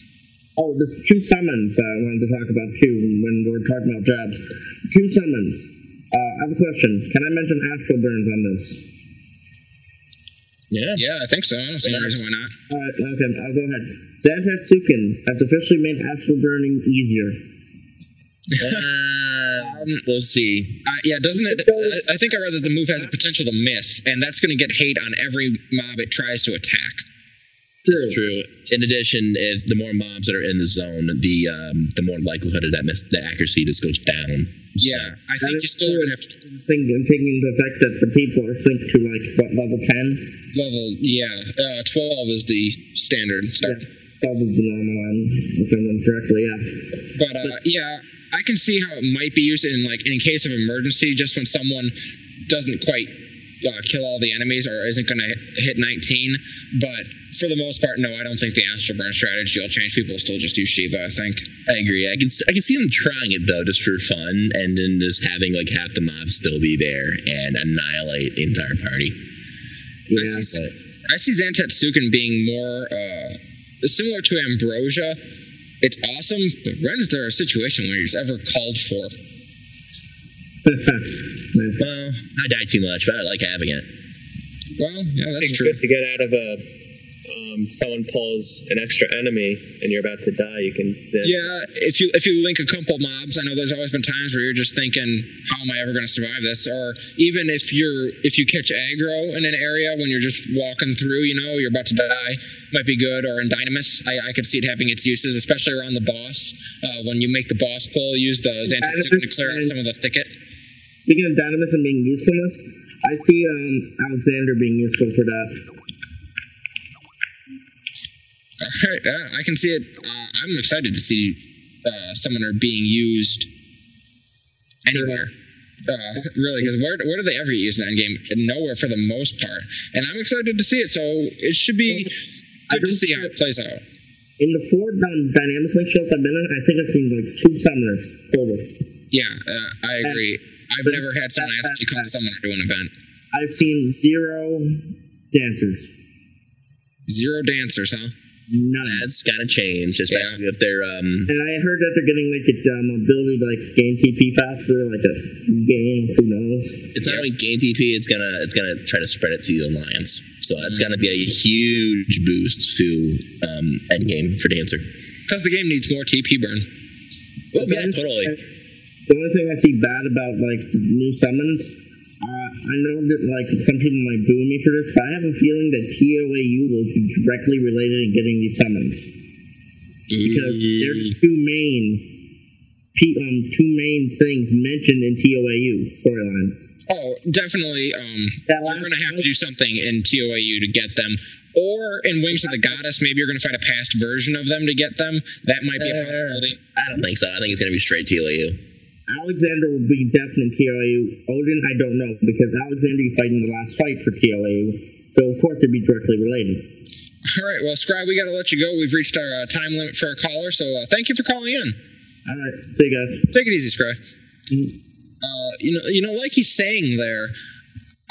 Oh, there's two summons uh, I wanted to talk about too when we're talking about jobs. Two summons. Uh, I have a question. Can I mention Astral Burns on this? Yeah. Yeah, I think so. I don't see any reason why not. Alright, okay, I'll go ahead. Zantetsuken has officially made astral burning easier. Uh, we'll see. Uh, yeah, doesn't it? I, I think I read that the move has a potential to miss, and that's going to get hate on every mob it tries to attack. True. True. In addition, if the more mobs that are in the zone, the um, the more likelihood of that miss, the accuracy just goes down. Yeah, I think you still to have to Think, taking into effect that the people are synced to like what level ten? level. Yeah, uh, twelve is the standard. start. Twelve is the normal one, if I remember correctly. Yeah. But uh, yeah, I can see how it might be used in like in case of emergency, just when someone doesn't quite uh, kill all the enemies or isn't going to hit 19. But for the most part, no, I don't think the Astral Burn strategy will change. People will still just do Shiva, I think. I agree. I can s- I can see them trying it though, just for fun, and then just having like half the mobs still be there and annihilate the entire party. Yeah. I see, I see Zantetsuken being more uh, similar to Ambrosia. It's awesome, but when is there a situation where it's ever called for? nice. Well, I die too much, but I like having it. Well, yeah, that's It's true. good to get out of a. Um, someone pulls an extra enemy and you're about to die. You can. Zan- Yeah, if you if you link a couple mobs, I know there's always been times where you're just thinking, how am I ever going to survive this? Or even if you're if you catch aggro in an area when you're just walking through, you know, you're about to die, might be good. Or in Dynamis, I, I could see it having its uses, especially around the boss. Uh, when you make the boss pull, use the Zantetsuken to clear out some of the thicket. Speaking of Dynamis and being usefulness, I see um, Alexander being useful for that. All right, yeah, I can see it. Uh, I'm excited to see uh, Summoner being used anywhere. Uh, really, because where, where do they ever use an endgame? Nowhere for the most part. And I'm excited to see it, so it should be good to see how it plays out. In the four um, Dynamis Linkshells I've been in, I think I've seen like two summoners total. Yeah, uh, I agree. I've never had someone ask me to come to someone to do an event. I've seen zero dancers. Zero dancers, huh? None. That's gotta change, especially if they're um. And I heard that they're getting like a um, ability to like gain TP faster, like a game. Who knows? It's not only gain TP; it's gonna it's gonna try to spread it to the alliance. So it's gonna be a huge boost to um, end game for Dancer. Because the game needs more TP burn. Oh yeah, totally. The only thing I see bad about like new summons, uh, I know that like some people might boo me for this, but I have a feeling that TOAU will be directly related in getting these summons because they're two main, um, two main things mentioned in TOAU storyline. Oh, definitely. Um, you're going to have to do something in TOAU to get them. Or in Wings of the Goddess, maybe you're going to find a past version of them to get them. That might be a possibility. I don't think so. I think it's gonna be straight TOAU. Alexander will be definite TOAU. Odin, I don't know because Alexander you fight in the last fight for TOAU, so of course it'd be directly related. All right, well, Scribe, we got to let you go. We've reached our uh, time limit for our caller, so uh, thank you for calling in. All right, see you guys. Take it easy, Scribe. Uh, you know, you know, like he's saying there,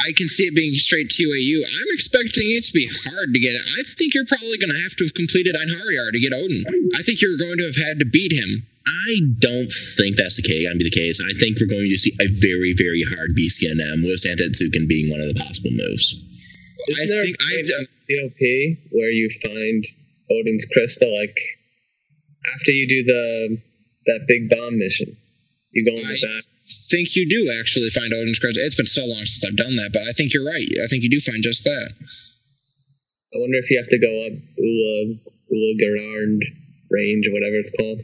I can see it being straight TOAU. I'm expecting it to be hard to get it. I think you're probably going to have to have completed Einherjar to get Odin. I think you're going to have had to beat him. I don't think that's the case. Gonna be the case. I think we're going to see a very, very hard BCNM with Zantetsuken being one of the possible moves. Isn't there a point in COP where you find Odin's crystal like after you do the that big bomb mission? You go into I that. think you do actually find Odin's crystal. It's been so long since I've done that, but I think you're right. I think you do find just that. I wonder if you have to go up Ula Ula Garand range or whatever it's called.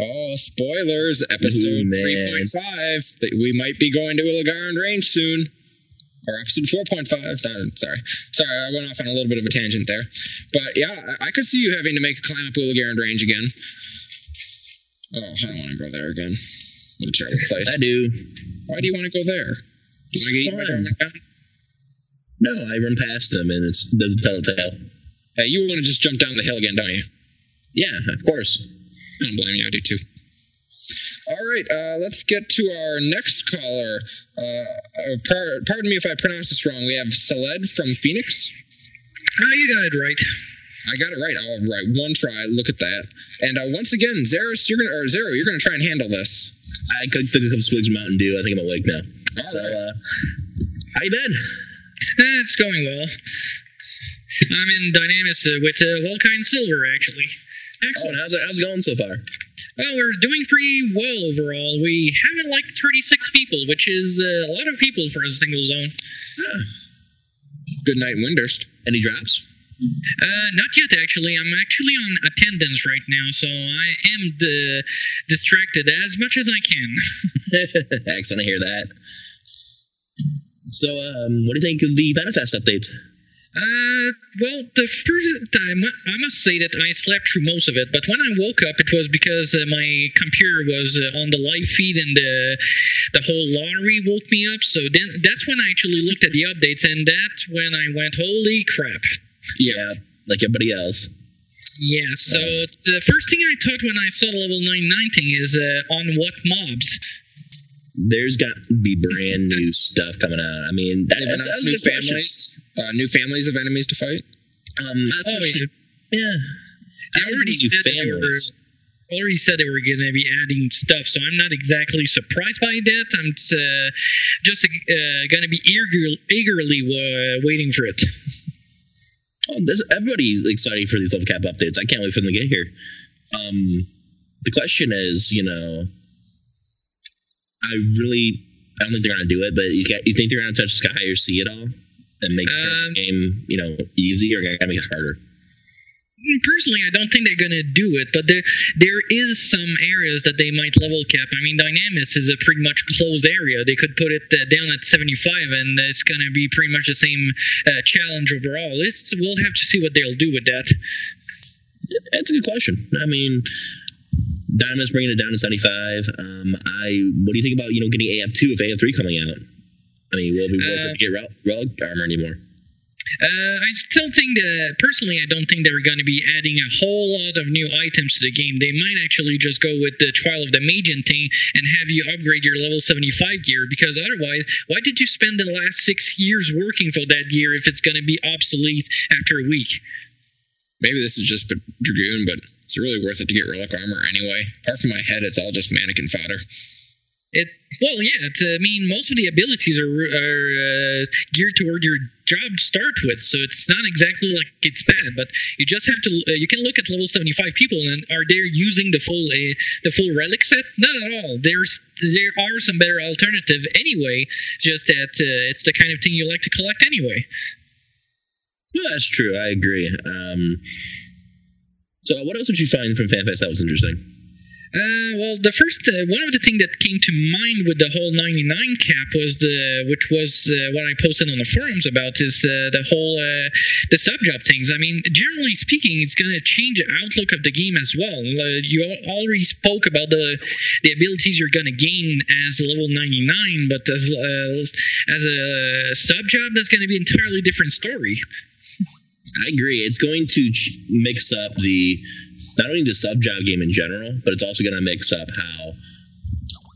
Oh, spoilers! Episode Ooh, three point five. We might be going to a Uleguerand Range soon, or episode four point five. No, sorry, sorry, I went off on a little bit of a tangent there. But yeah, I, I could see you having to make a climb up Uleguerand Range again. Oh, I don't want to go there again. What a terrible place. I do. Why do you want to go there? Do you want to get eaten by fun. No, I run past them and it's the telltale. Hey, you want to just jump down the hill again, don't you? Yeah, of course. I don't blame you. I do too. All right, uh, let's get to our next caller. Uh, uh, par- pardon me if I pronounce this wrong. We have Saled from Phoenix. Oh, you got it right. I got it right. All right, one try. Look at that. And uh, once again, Zeros, you're gonna or Zero, you're gonna try and handle this. I took took a couple swigs of Mountain Dew. I think I'm awake now. All so, right. uh, how you been? Eh, it's going well. I'm in Dynamis uh, with uh, Volkine Silver, actually. Excellent. How's it, how's it going so far? Well, we're doing pretty well overall. We have like 36 people, which is uh, a lot of people for a single zone. Good night, Windurst. Any drops? Uh, not yet, actually. I'm actually on attendance right now, so I am uh, distracted as much as I can. Excellent to hear that. So, um, what do you think of the Vana'fest updates? Uh, well, the first time, I must say that I slept through most of it, but when I woke up, it was because uh, my computer was uh, on the live feed and the, the whole lottery woke me up. So then that's when I actually looked at the updates, and that's when I went, holy crap. Yeah, like everybody else. Yeah, so the first thing I thought when I saw level 919 is uh, on what mobs? There's got to be brand new stuff coming out. I mean, that, that's, that's a new families, uh, new families of enemies to fight. Um, that's Oh, what- yeah. yeah. They already new said they were, families. already said they were going to be adding stuff, so I'm not exactly surprised by that. I'm uh, just uh, going to be eager, eagerly uh, waiting for it. Oh, this, everybody's excited for these level cap updates. I can't wait for them to get here. Um, the question is, you know, I really, I don't think they're gonna do it, but you, got, you think they're gonna touch Sky or Sea at all and make Um, the game, you know, easy or gonna make it harder? Personally, I don't think they're going to do it, but there there is some areas that they might level cap. I mean, Dynamis is a pretty much closed area. They could put it uh, down at 75, and it's going to be pretty much the same uh, challenge overall. It's, we'll have to see what they'll do with that. That's a good question. I mean, Dynamis bringing it down to 75. Um, I, what do you think about, you know, getting AF2 if AF3 coming out? I mean, will it be worth Uh, it to get relic, relic armor anymore? Uh, I still think that personally, I don't think they're going to be adding a whole lot of new items to the game. They might actually just go with the Trial of the Magian thing and have you upgrade your level 75 gear because otherwise, why did you spend the last six years working for that gear if it's going to be obsolete after a week? Maybe this is just Dragoon, but it's really worth it to get relic armor anyway. Apart from my head, it's all just mannequin fodder. It well, yeah. It's, I mean, most of the abilities are are uh, geared toward your job to start with, so it's not exactly like it's bad. But you just have to. Uh, you can look at level seventy five people, and are they using the full uh, the full relic set? Not at all. There's there are some better alternative anyway. Just that uh, it's the kind of thing you like to collect anyway. Yeah, that's true. I agree. Um, so, what else did you find from FanFest that was interesting? Uh, well, the first uh, one of the things that came to mind with the whole 99 cap was the which was uh, what I posted on the forums about is uh, the whole uh, the sub job things. I mean, generally speaking, it's going to change the outlook of the game as well. You already spoke about the the abilities you're going to gain as level 99, but as as a sub job, that's going to be an entirely different story. I agree. It's going to ch- mix up the not only the sub job game in general, but it's also going to mix up how.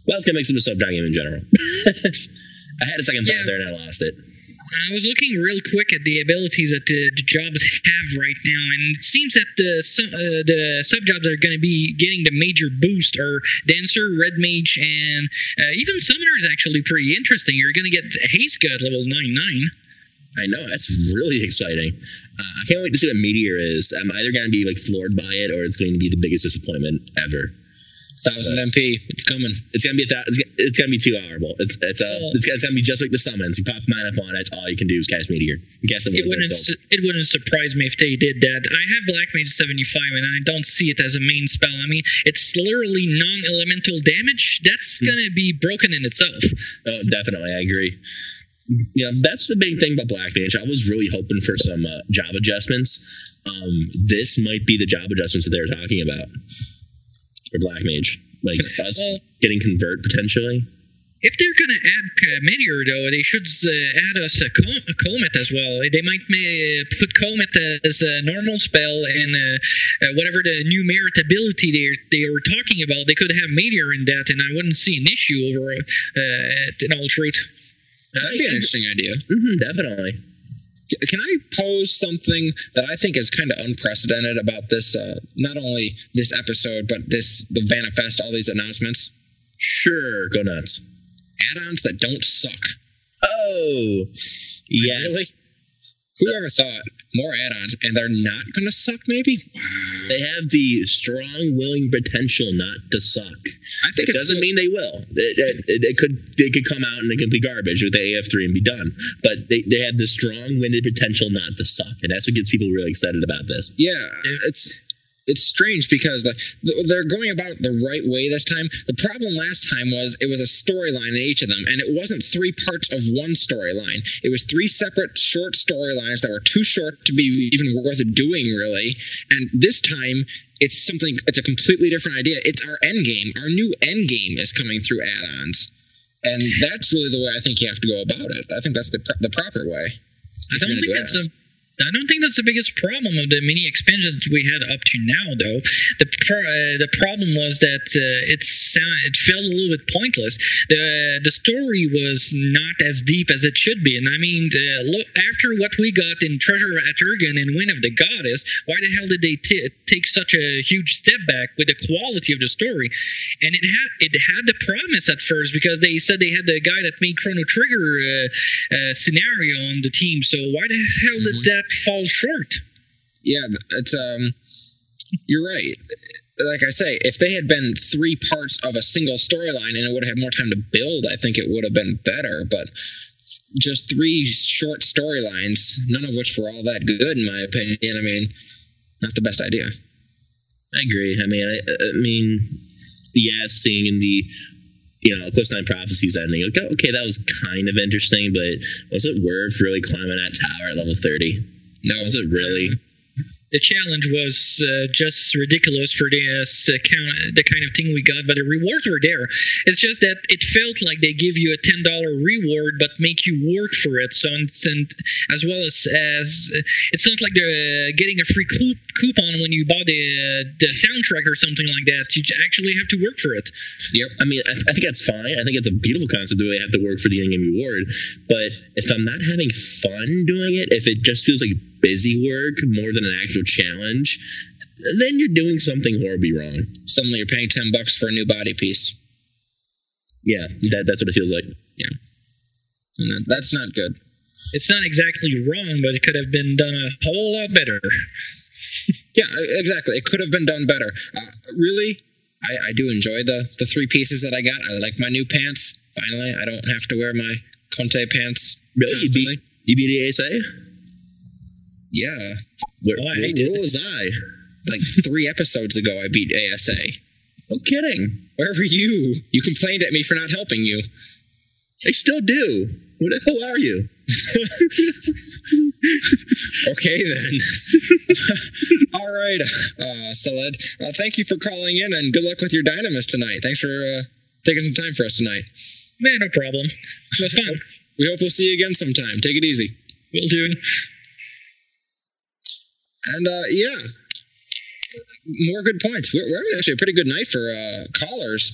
Well, it's going to mix up the sub job game in general. I had a second thought there and I lost it. I was looking real quick at the abilities that the, the jobs have right now, and it seems that the su- uh, the sub jobs are going to be getting the major boost are dancer, red mage, and uh, even summoner is actually pretty interesting. You're going to get haste gut level 99. I know that's really exciting. Uh, I can't wait to see what Meteor is. I'm either going to be like floored by it, or it's going to be the biggest disappointment ever. Thousand MP, it's coming. It's gonna be a th- it's, gonna- it's gonna be too horrible. It's it's uh, it's, gonna- it's gonna be just like the summons. You pop mine up on it. All you can do is cast Meteor. You cast It wouldn't it. su- it wouldn't surprise me if they did that. I have Black Mage 75 and I don't see it as a main spell. I mean, it's literally non-elemental damage. That's Hmm. gonna be broken in itself. Oh, definitely, I agree. Know, that's the big thing about Black Mage. I was really hoping for some uh, job adjustments. Um, this might be the job adjustments that they were talking about for Black Mage, like us Well- getting convert potentially. If they're gonna add uh, Meteor, though, they should uh, add us a, Col- a Comet as well. They might uh, put Comet as a normal spell, and uh, uh, whatever the new merit ability they they were talking about, they could have Meteor in that, and I wouldn't see an issue over uh, all truth. That'd be an interesting idea. hmm definitely. Can I pose something that I think is kind of unprecedented about this? Uh, not only this episode, but this the Vana'fest, all these announcements. Sure, go nuts. Add-ons that don't suck. Oh, yes. Really? Whoever thought more add-ons and they're not going to suck? Maybe. They have the strong, willing potential not to suck. I think it doesn't cool. mean they will. It, it, it- could they could come out and it could be garbage with the AF3 and be done. But they, they have the strong-winded potential not to suck, and that's what gets people really excited about this. Yeah, it's it's strange because like they're going about it the right way this time. The problem last time was it was a storyline in each of them, and it wasn't three parts of one storyline. It was three separate short storylines that were too short to be even worth doing, really. And this time. It's something. It's a completely different idea. It's our end game. Our new end game is coming through add-ons, and that's really the way I think you have to go about it. I think that's the pr- the proper way. I don't think that's a. I don't think that's the biggest problem of the mini expansions we had up to now, though. The pro- uh, the problem was that uh, it sound, it felt a little bit pointless. the The story was not as deep as it should be, and I mean, uh, look after what we got in Treasure Aht Urhgan and Win of the Goddess, why the hell did they t- take such a huge step back with the quality of the story? And it had it had the promise at first because they said they had the guy that made Chrono Trigger uh, uh, scenario on the team. So why the hell did that that falls short. Yeah, it's um, you're right. Like I say, if they had been three parts of a single storyline and it would have had more time to build, I think it would have been better. But just three short storylines, none of which were all that good, in my opinion. I mean, not the best idea. I agree. I mean, I, I mean, yeah, seeing in the you know, Cliffside Prophecies ending. Like, okay, that was kind of interesting, but was it worth really climbing that tower at level 30? No, was it, really. The challenge was uh, just ridiculous for this uh, the kind of thing we got, but the rewards were there. It's just that it felt like they give you a ten dollar reward, but make you work for it. So and, and as well as as it's not like they're getting a free coupon when you buy the the soundtrack or something like that. You actually have to work for it. Yeah, I mean, I, th- I think that's fine. I think it's a beautiful concept that they have to work for the in-game reward. But if I'm not having fun doing it, if it just feels like busy work more than an actual challenge, then you're doing something horribly wrong. Suddenly you're paying 10 bucks for a new body piece. Yeah, that, that's what it feels like. Yeah. And that, that's not good. It's not exactly wrong, but it could have been done a whole lot better. Yeah, exactly. It could have been done better. Uh, really, I, I do enjoy the, the three pieces that I got. I like my new pants. Finally, I don't have to wear my Conte pants. Really? You beat, you beat the ASA? Yeah. Where, Oh, I where, where was I? Like three episodes ago, I beat ASA. No kidding. Where were you? You complained at me for not helping you. I still do. Where the hell are you? Okay, then. All right, uh, Saled. Uh, thank you for calling in and good luck with your Dynamis tonight. Thanks for uh, taking some time for us tonight. Man, no problem. It was fun. We hope we'll see you again sometime. Take it easy. We'll do. And uh, yeah, more good points. We're, we're having actually a pretty good night for uh, callers.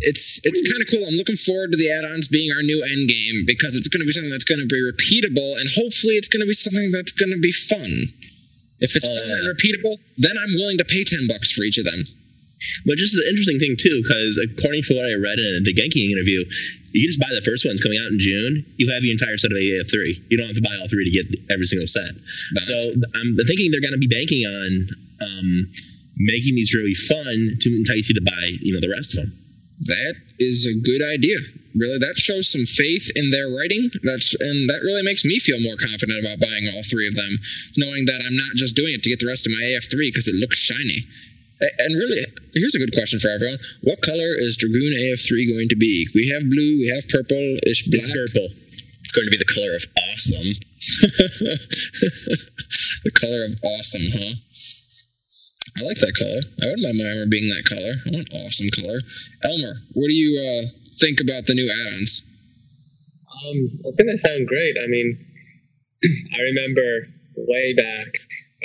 It's it's kind of cool. I'm looking forward to the add-ons being our new end game because it's going to be something that's going to be repeatable, and hopefully, it's going to be something that's going to be fun. If it's Oh, fun yeah. and repeatable, then I'm willing to pay ten bucks for each of them. But just an interesting thing too, because according to what I read in the Genki interview, you just buy the first ones coming out in June. You have the entire set of AF3. You don't have to buy all three to get every single set. So I'm thinking they're going to be banking on um, making these really fun to entice you to buy, you know, the rest of them. That is a good idea. Really, that shows some faith in their writing. That's and that really makes me feel more confident about buying all three of them, knowing that I'm not just doing it to get the rest of my AF3 because it looks shiny. A- And really, here's a good question for everyone: What color is Dragoon AF3 going to be? We have blue, we have purple. Ish black. It's purple. It's going to be the color of awesome. the color of awesome, huh? I like that color. I wouldn't mind my armor being that color. I want awesome color. Elmer, what do you uh, think about the new add-ons? Um, I think they sound great. I mean, I remember way back,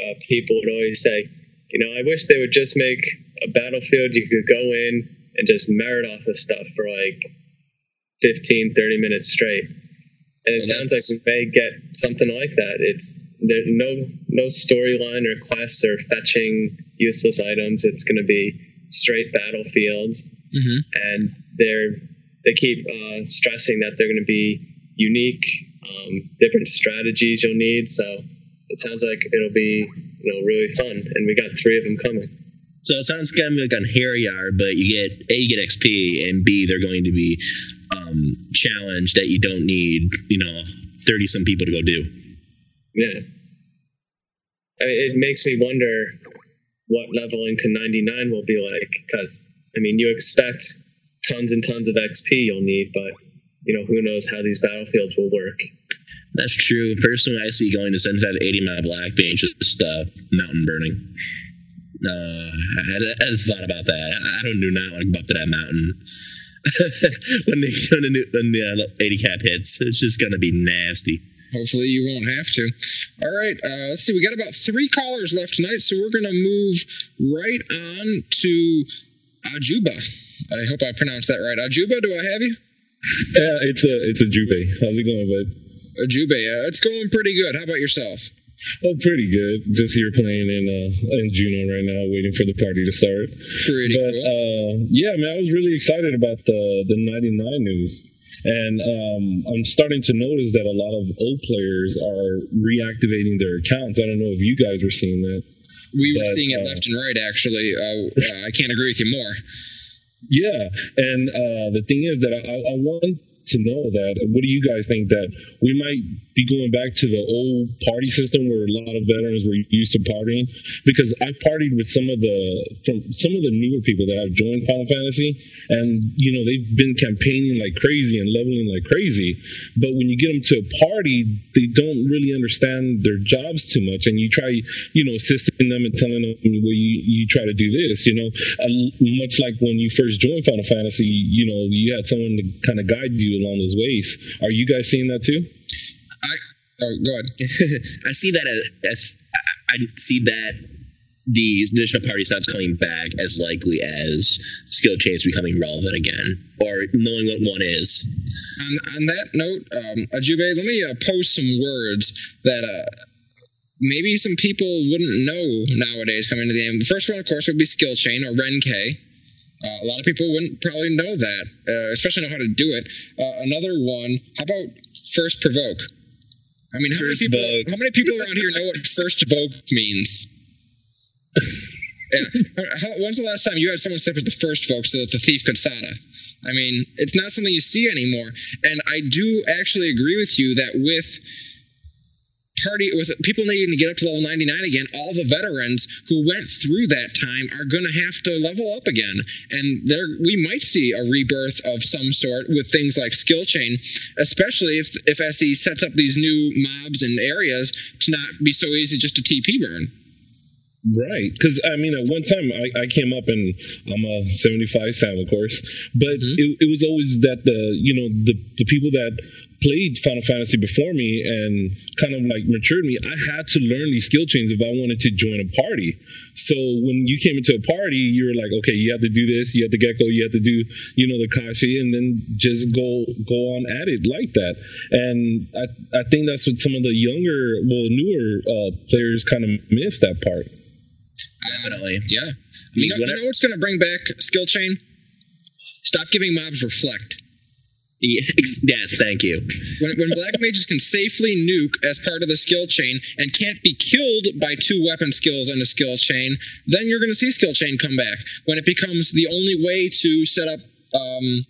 uh, people would always say, you know, I wish they would just make a battlefield you could go in and just merit off of stuff for like 15, 30 minutes straight. And it Well, sounds like we may get something like that. It's there's no no storyline or quests or fetching useless items. It's going to be straight battlefields Mm-hmm. and they're they keep uh, stressing that they're going to be unique, um, different strategies you'll need. So it sounds like it'll be you know really fun, and we got three of them coming. So it sounds kind of like Einherjar, but you get A, you get XP, and B, they're going to be um, challenged that you don't need, you know, 30 some people to go do. Yeah, I mean, it makes me wonder what leveling to 99 will be like because I mean you expect tons and tons of XP you'll need, but you know who knows how these battlefields will work. That's true. Personally, I see going to 7580 my black being just uh, mountain burning. Uh, I, I just thought about that. I don't do not want to go up to that mountain. when the when the, new- when the uh, 80 cap hits, it's just gonna be nasty. Hopefully, you won't have to. All right, uh, let's see. We got about three callers left tonight, so we're going to move right on to Ajuba. I hope I pronounced that right. Ajuba, do I have you? Yeah, it's a it's a Juve. How's it going, bud? Ajuba, uh, it's going pretty good. How about yourself? Oh, pretty good. Just here playing in uh in Jeuno right now, waiting for the party to start. Pretty but, cool. uh, yeah, man, I was really excited about the the 99 news, and um, I'm starting to notice that a lot of old players are reactivating their accounts. I don't know if you guys were seeing that. We were But, seeing it uh, left and right, actually. Uh, uh, I can't agree with you more. Yeah, and uh, the thing is that I, I want to know that. What do you guys think that we might be going back to the old party system where a lot of veterans were used to partying? Because I've partied with some of the from some of the newer people that have joined Final Fantasy, and you know they've been campaigning like crazy and leveling like crazy. But when you get them to a party, they don't really understand their jobs too much, and you try, you know, assisting them and telling them, well, you you try to do this, you know, much like when you first joined Final Fantasy, you know, you had someone to kind of guide you along those ways. Are you guys seeing that too? I oh go ahead. I see that as, as I I see that these additional party stops coming back as likely as skill chains becoming relevant again, or knowing what one is. on, on that note, um, Ajube, let me uh, post some words that uh, maybe some people wouldn't know nowadays coming to the game. The first one, of course, would be skill chain or Renkei. Uh, a lot of people wouldn't probably know that, uh, especially know how to do it. Uh, another one, how about first provoke? I mean, how many, people, vogue. how many people around here know what first vogue means? Yeah. How, when's the last time you had someone step as the first vogue so that the thief could SATA? I mean, it's not something you see anymore. And I do actually agree with you that with party with people needing to get up to level 99 again all the veterans who went through that time are going to have to level up again. And there we might see a rebirth of some sort with things like skill chain especially if if SE sets up these new mobs and areas to not be so easy just to TP burn. Right, because I mean, at one time I, I came up and I'm a 75 Sam, of course, but mm-hmm. it, it was always that the you know the the people that played Final Fantasy before me and kind of like matured me, I had to learn these skill chains if I wanted to join a party. So when you came into a party, you were like, okay, you have to do this, you have to Gekko, you have to do, you know, the Kasha, and then just go go on at it like that. And I I think that's what some of the younger, well, newer uh, players kind of miss that part. Definitely. yeah I mean, you know, you know what's going to bring back skill chain stop giving mobs reflect Yeah, ex- yes, thank you. when, when black mages can safely nuke as part of the skill chain and can't be killed by two weapon skills in a skill chain, then you're going to see skill chain come back. When it becomes the only way to set up um,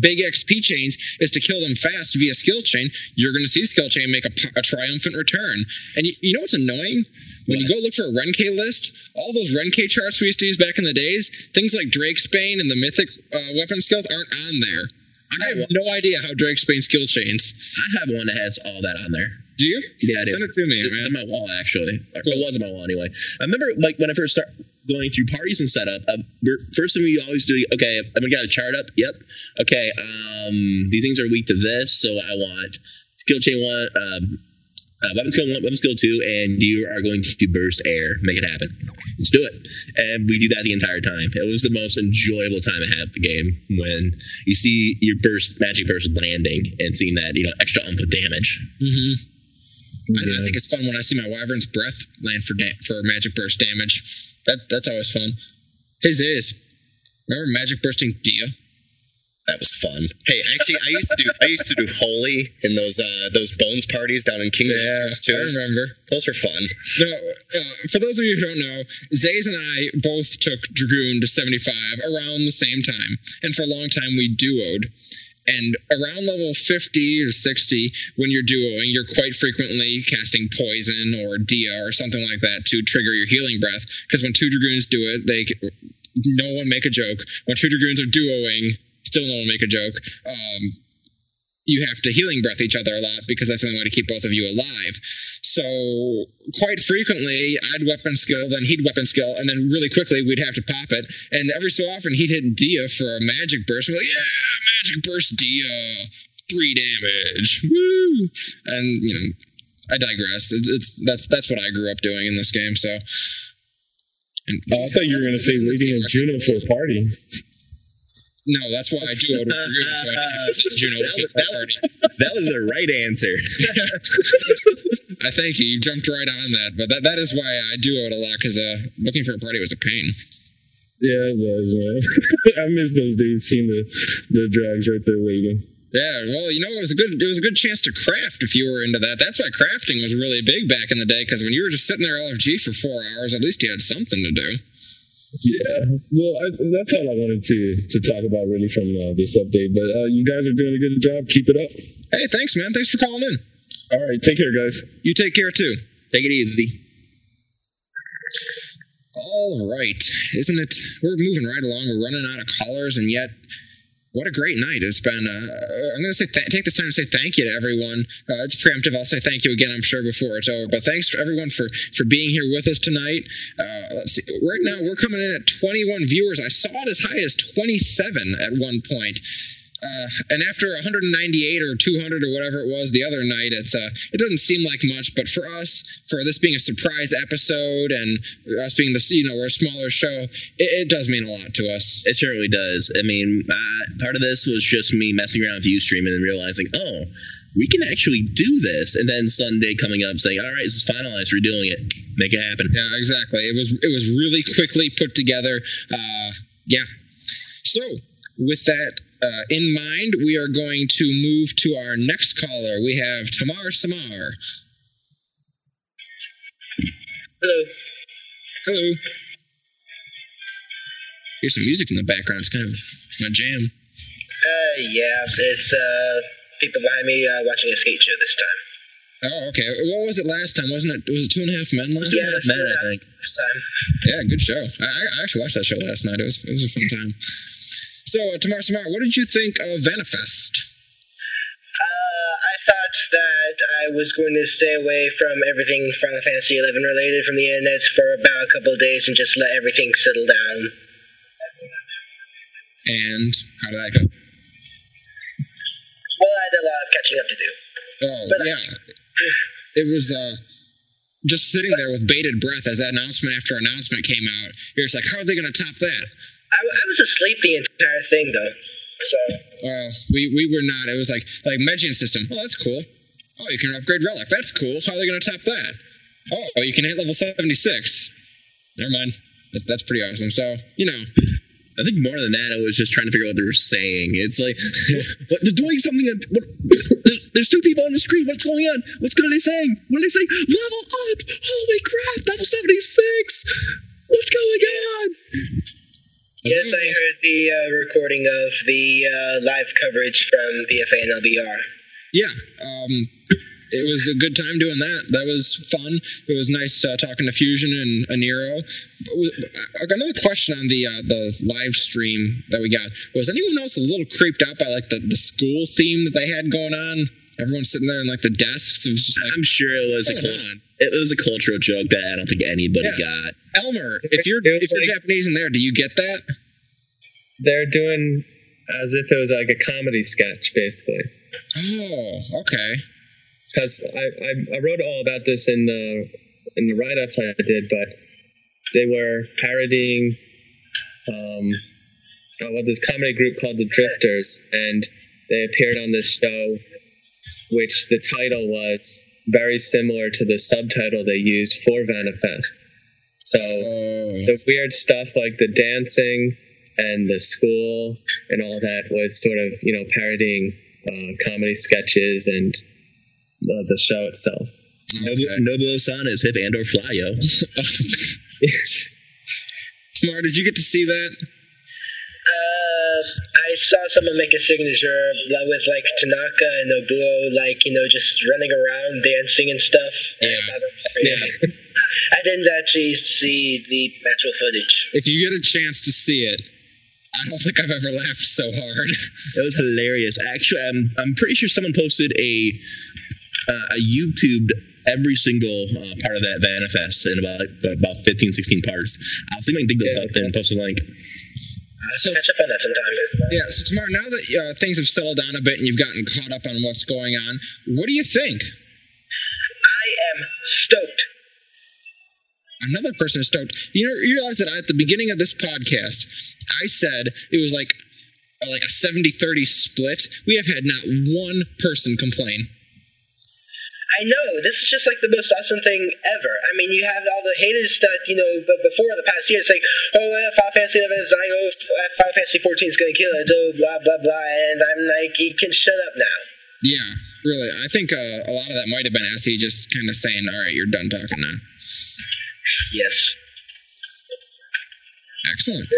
big XP chains is to kill them fast via skill chain, you're going to see skill chain make a triumphant return. And you, you know what's annoying? When you go look for a Renkei list, all those Renkei charts we used to use back in the days, things like Drakesbane and the mythic uh, weapon skills aren't on there. I have no idea how Drake Drakesbane skill chains. I have one that has all that on there. Do you? Yeah, I do. Send it to me, It's man. on my wall, actually. Or It was on my wall anyway. I remember, like, when I first started going through parties and setup, uh, we're- first thing we always do, okay, I'm gonna get a chart up. Yep. Okay, um, these things are weak to this, so I want skill chain one, um, uh, weapon skill one, weapon skill two, and you are going to burst air. Make it happen. Let's do it. And we do that the entire time. It was the most enjoyable time I had the game when you see your burst, magic burst landing and seeing that, you know, extra input damage. Mm-hmm. I, I think it's fun when I see my Wyvern's Breath land for da- for magic burst damage. That that's always fun. His is. Remember magic bursting Dia? That was fun. Hey, actually, I used to do I used to do holy in those uh, those bones parties down in Kingdom Hearts too. I remember. Those were fun. No, uh, for those of you who don't know, Zays and I both took Dragoon to 75 around the same time. And for a long time, we duoed. And around level 50 or 60, when you're duoing, you're quite frequently casting poison or Dia or something like that to trigger your healing breath. Because when two Dragoons do it, they no one make a joke. When two Dragoons are duoing, still no one make a joke. Um, you have to healing breath each other a lot because that's the only way to keep both of you alive. So quite frequently, I'd weapon skill, then he'd weapon skill, and then really quickly we'd have to pop it. And every so often he'd hit Dia for a magic burst. We're like, yeah, magic burst Dia, three damage, woo! And you know, I digress. It's, it's that's that's what I grew up doing in this game. So. And Oh, I thought you were going to say Lady and Jeuno for a party. No, that's why I duoed with Dragoon, so I didn't have to Jeuno That was, that, party. was, that was the right answer. I thank you. You jumped right on that, but that, that is why I do it a lot because uh, looking for a party was a pain. Yeah, it was, man. I miss those days seeing the, the drags right there waiting. Yeah, well, you know, it was a good it was a good chance to craft if you were into that. That's why crafting was really big back in the day because when you were just sitting there LFG for four hours, at least you had something to do. Yeah, well, I, that's all I wanted to to talk about really from uh, this update. But uh, you guys are doing a good job. Keep it up. Hey, thanks, man. Thanks for calling in. All right, take care, guys. You take care too. Take it easy. All right, isn't it? We're moving right along. We're running out of callers, and yet, what a great night it's been. Uh, I'm going to say th- take this time to say thank you to everyone. Uh, it's preemptive. I'll say thank you again. I'm sure before it's over, but thanks for everyone for for being here with us tonight. Uh. Right now, we're coming in at 21 viewers. I saw it as high as 27 at one point. Uh, and after 198 or 200 or whatever it was the other night, it's uh, it doesn't seem like much. But for us, for this being a surprise episode and us being this, you know, we're a smaller show, it, it does mean a lot to us. It certainly does. I mean, uh, part of this was just me messing around with Ustream and then realizing, oh, we can actually do this. And then Sunday coming up saying, all right, this is finalized, we're doing it, make it happen. Yeah, exactly. It was it was really quickly put together. Uh, yeah. So with that uh, in mind, we are going to move to our next caller. We have Tamar Samar. Hello. Hello. Here's some music in the background. It's kind of my jam. Uh, yeah, it's uh people behind me uh, watching a skate show this time. Oh, okay. What was it last time? Wasn't it? Was it Two and a Half Men last Two time? and a Half Men, I think. This time. Yeah, good show. I, I actually watched that show last night. It was it was a fun time. So, uh, Tamar Samar, what did you think of Vana'fest? Uh, I thought that I was going to stay away from everything Final Fantasy XI related from the internet for about a couple of days and just let everything settle down. And how did that go? Well, I had a lot of catching up to do. Oh, yeah. It was uh, just sitting there with bated breath as that announcement after announcement came out. You're just like, how are they going to top that? I, I was asleep the entire thing though. So Well, we, we were not. It was like like Magian system. Oh, that's cool. Oh, you can upgrade relic. That's cool. How are they going to top that? Oh, you can hit level seventy six. Never mind. That, that's pretty awesome. So you know, I think more than that, I was just trying to figure out what they were saying. It's like, what, they're doing something. At, what, there's, there's two people on the screen. What's going on? What's to they saying? What are they saying? Level up! Holy crap! Level 76! What's going on? Yes, I heard the uh, recording of the uh, live coverage from BFA and LBR. yeah. Um, it was a good time doing that. That was fun. It was nice uh, talking to Fusion and Aniro. I got another question on the uh, the live stream that we got. Was anyone else a little creeped out by like the, the school theme that they had going on? Everyone sitting there in like the desks. It was just like I'm sure it was a What's on? it was a cultural joke that I don't think anybody Yeah. got. Elmer. If you're if you're like- Japanese in there, do you get that? They're doing as if it was like a comedy sketch, basically. Oh, okay. Because I, I I wrote all about this in the in the write ups I did, but they were parodying um, uh, what this comedy group called the Drifters, and they appeared on this show, which the title was very similar to the subtitle they used for Vana'fest. So Oh. the weird stuff like the dancing and the school and all that was sort of you know parodying uh, comedy sketches and uh, the show itself. Nobu, Nobuo-san is hip and or fly, yo. Tamara, did you get to see that? Uh, I saw someone make a signature with like Tanaka and Nobuo, like you know, just running around dancing and stuff. Yeah. I didn't actually see the actual footage. If you get a chance to see it, I don't think I've ever laughed so hard. It was hilarious. Actually, I'm, I'm pretty sure someone posted a uh, a YouTube every single uh, part of that Vana'fest in about about 15, 16 parts. I'll see if I can dig those up and post a link. So, Catch up on that sometime. yeah, so Tamar, now that uh, things have settled down a bit and you've gotten caught up on what's going on, what do you think? I am stoked. Another person is stoked. You know, you realize that at the beginning of this podcast, I said it was like like a 70-30 split. We have had not one person complain. I know this is just like the most awesome thing ever. I mean, you have all the hated stuff, you know, but before the past year, it's like, oh, uh, Final Fantasy 11 is dying, oh, Final Fantasy 14 is going to kill it, oh, blah blah blah, and I'm like, you can shut up now. Yeah, really. I think uh, a lot of that might have been SE just kind of saying, all right, you're done talking now. Yes. Excellent.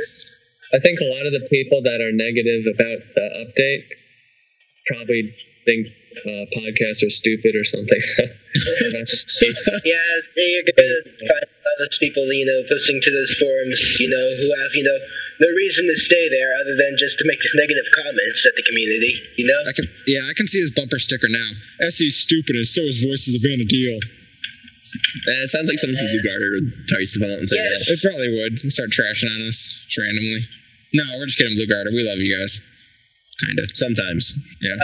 I think a lot of the people that are negative about the update probably think uh, podcasts are stupid or something. yeah, you're gonna find other people, you know, posting to those forums, you know, who have, you know, no reason to stay there other than just to make negative comments at the community, you know? I can, yeah, I can see his bumper sticker now. SE's stupid, and so is Voices of Vana'diel. Uh, it sounds like someone from BlueGartr would probably come out and say that. It probably would start trashing on us randomly. No, we're just kidding, BlueGartr. We love you guys. Kind of. Sometimes. Yeah.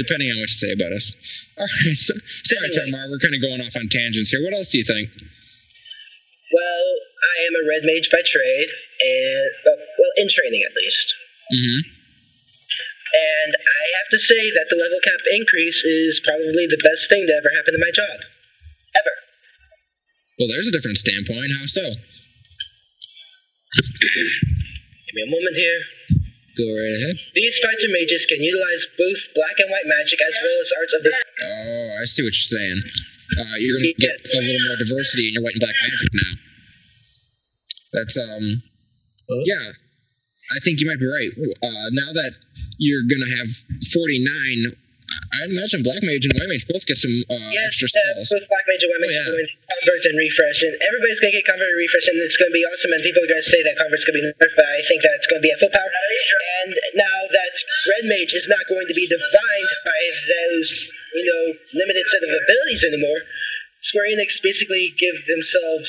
Depending on what you say about us. All right. So, sorry, Tamar. We're kind of going off on tangents here. What else do you think? Well, I am a red mage by trade, and well, in training at least. Mm-hmm. And I have to say that the level cap increase is probably the best thing to ever happen to my job, ever. Well, there's a different standpoint. How so? Give me a moment here. Go right ahead. These fighter mages can utilize both black and white magic as well as arts of the. Oh, I see what you're saying. Uh, you're going to get a little more diversity in your white and black magic now. That's um, yeah. I think you might be right. Uh, now that you're going to have 49, I imagine black mage and white mage both get some uh, Yes, extra spells. both black mage and white mage Oh, yeah. are going to convert and refresh, and everybody's going to get convert and refresh, and it's going to be awesome. And people are going to say that convert's going to be nerfed, but I think that it's going to be at full power. And now that red mage is not going to be defined by those, you know, limited set of abilities anymore, Square Enix basically give themselves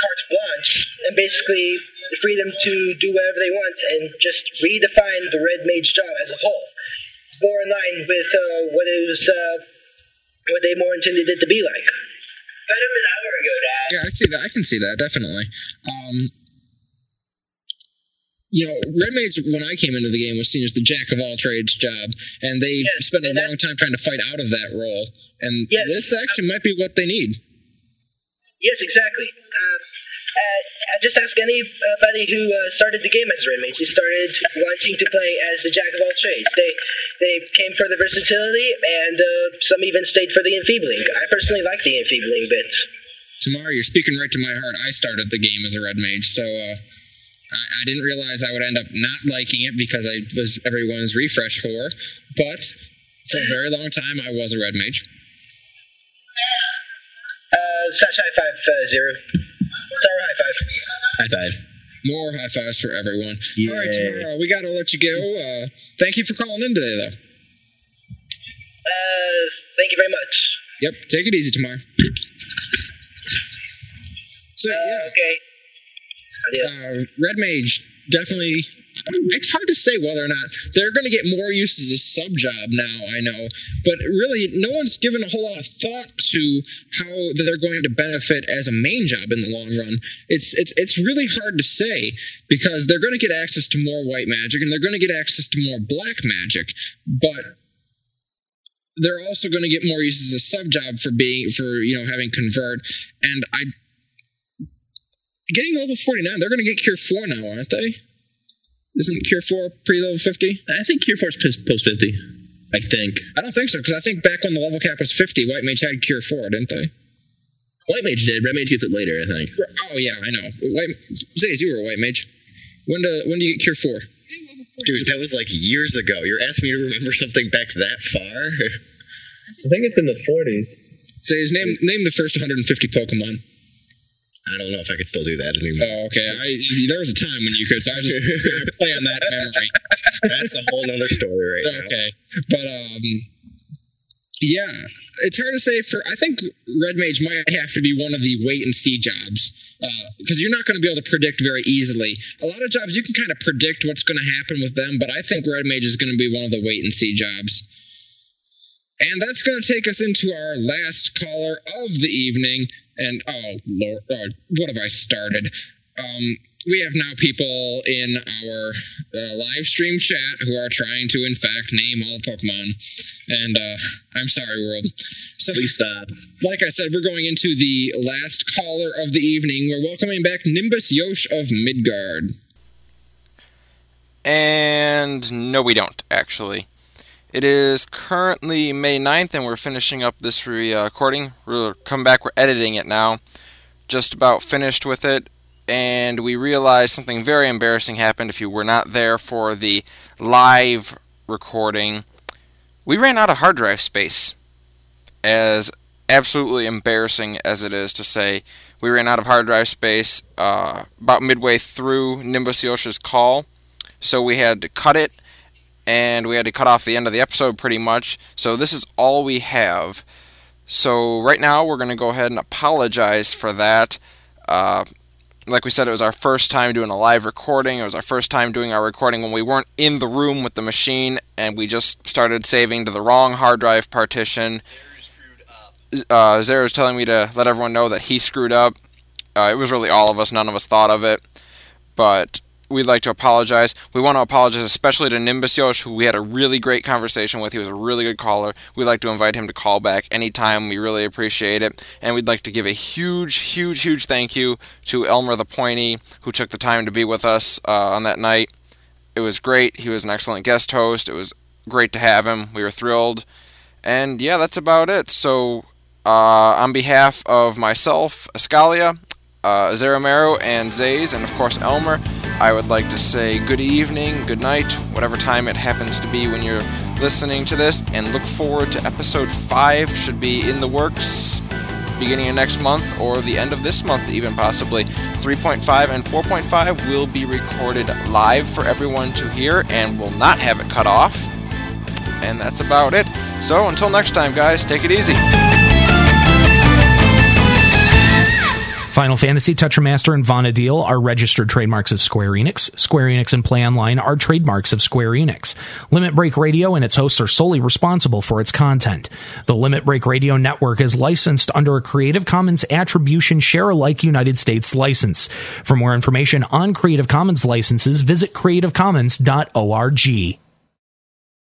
carte blanche and basically the freedom to do whatever they want and just redefine the red mage job as a whole. More in line with uh, what it was, uh, what they more intended it to be like. Got him an hour ago, Dad. Yeah, I see that. I can see that definitely. Um, you know, Red Mage when I came into the game was seen as the jack of all trades job, and they spent a long time trying to fight out of that role. And Yes. this actually might be what they need. Yes, exactly. Um, uh, I just ask anybody who uh, started the game as a Red Mage, who started wanting to play as the Jack of all trades. They they came for the versatility, and uh, some even stayed for the enfeebling. I personally like the enfeebling bits. Tamara, you're speaking right to my heart. I started the game as a red mage, so uh, I, I didn't realize I would end up not liking it because I was everyone's refresh whore. But for a very long time, I was a red mage. Uh, slash high five uh, zero. Sorry, high five. More high fives for everyone. All right, Tamara, we got to let you go. Uh, thank you for calling in today, though. Uh, thank you very much. Yep, take it easy, Tamara. So yeah, Okay. uh, Red Mage definitely. It's hard to say whether or not they're going to get more use as a sub job now. I know, but really, no one's given a whole lot of thought to how they're going to benefit as a main job in the long run. It's it's it's really hard to say because they're going to get access to more white magic and they're going to get access to more black magic, but they're also going to get more use as a sub job for being for you know having convert and i getting level 49 they're going to get cure 4 now aren't they isn't cure 4 pre-level 50 I think Cure 4 is post 50. I think. i don't think so because i think back when the level cap was 50 white mage had cure 4 didn't they White Mage did. Red Mage gets it later, I think. oh yeah i know white Zays, you were a white mage when do when do you get cure 4 Dude, that was like years ago. You're asking me to remember something back that far? I think it's in the 40s. Zays, name name the first 150 pokemon I don't know if I could still do that anymore. oh okay. I, there was a time when you could so i just play on that memory. That's a whole other story right now. okay. But um yeah. It's hard to say for i think red mage might have to be one of the wait and see jobs because you're not going to be able to predict very easily. A lot of jobs you can kind of predict what's going to happen with them but i think red mage is going to be one of the wait and see jobs and that's going to take us into our last caller of the evening. And oh, Lord, oh, what have I started? Um, we have now people in our uh, live stream chat who are trying to, in fact, name all Pokemon. And uh, I'm sorry, world. So Please stop. like I said, we're going into the last caller of the evening. We're welcoming back Nimbus Yosh of Midgard. And no, we don't, actually. It is currently May 9th, and we're finishing up this uh, recording. We'll come back, we're editing it now. Just about finished with it. and we realized something very embarrassing happened if you were not there for the live recording. We ran out of hard drive space. As absolutely embarrassing as it is to say, we ran out of hard drive space uh, about midway through Nimbus Yosha's call, so we had to cut it and we had to cut off the end of the episode pretty much. So this is all we have. So right now we're going to go ahead and apologize for that. Uh, like we said, it was our first time doing a live recording. It was our first time doing our recording when we weren't in the room with the machine and we just started saving to the wrong hard drive partition. Uh, Zero's telling me to let everyone know that he screwed up. Uh, it was really all of us. None of us thought of it. But we'd like to apologize. We want to apologize especially to Nimbus Yosh, who we had a really great conversation with. He was a really good caller. We'd like to invite him to call back anytime. We really appreciate it. And we'd like to give a huge, huge, huge thank you to Elmer the Pointy, who took the time to be with us uh, on that night. It was great. He was an excellent guest host. It was great to have him. We were thrilled. And yeah, that's about it. So, uh, on behalf of myself, Ascalia, uh, and Zays, and of course Elmer, I would like to say good evening, good night, whatever time it happens to be when you're listening to this, and look forward to episode 5. Should be in the works beginning of next month or the end of this month, even possibly. 3.5 and 4.5 will be recorded live for everyone to hear and will not have it cut off. And that's about it. So until next time, guys, take it easy. Final Fantasy, Tetramaster, and Vana'diel are registered trademarks of Square Enix. Square Enix and Play Online are trademarks of Square Enix. Limit Break Radio and its hosts are solely responsible for its content. The Limit Break Radio network is licensed under a Creative Commons Attribution Share Alike United States license. For more information on Creative Commons licenses, visit creativecommons.org.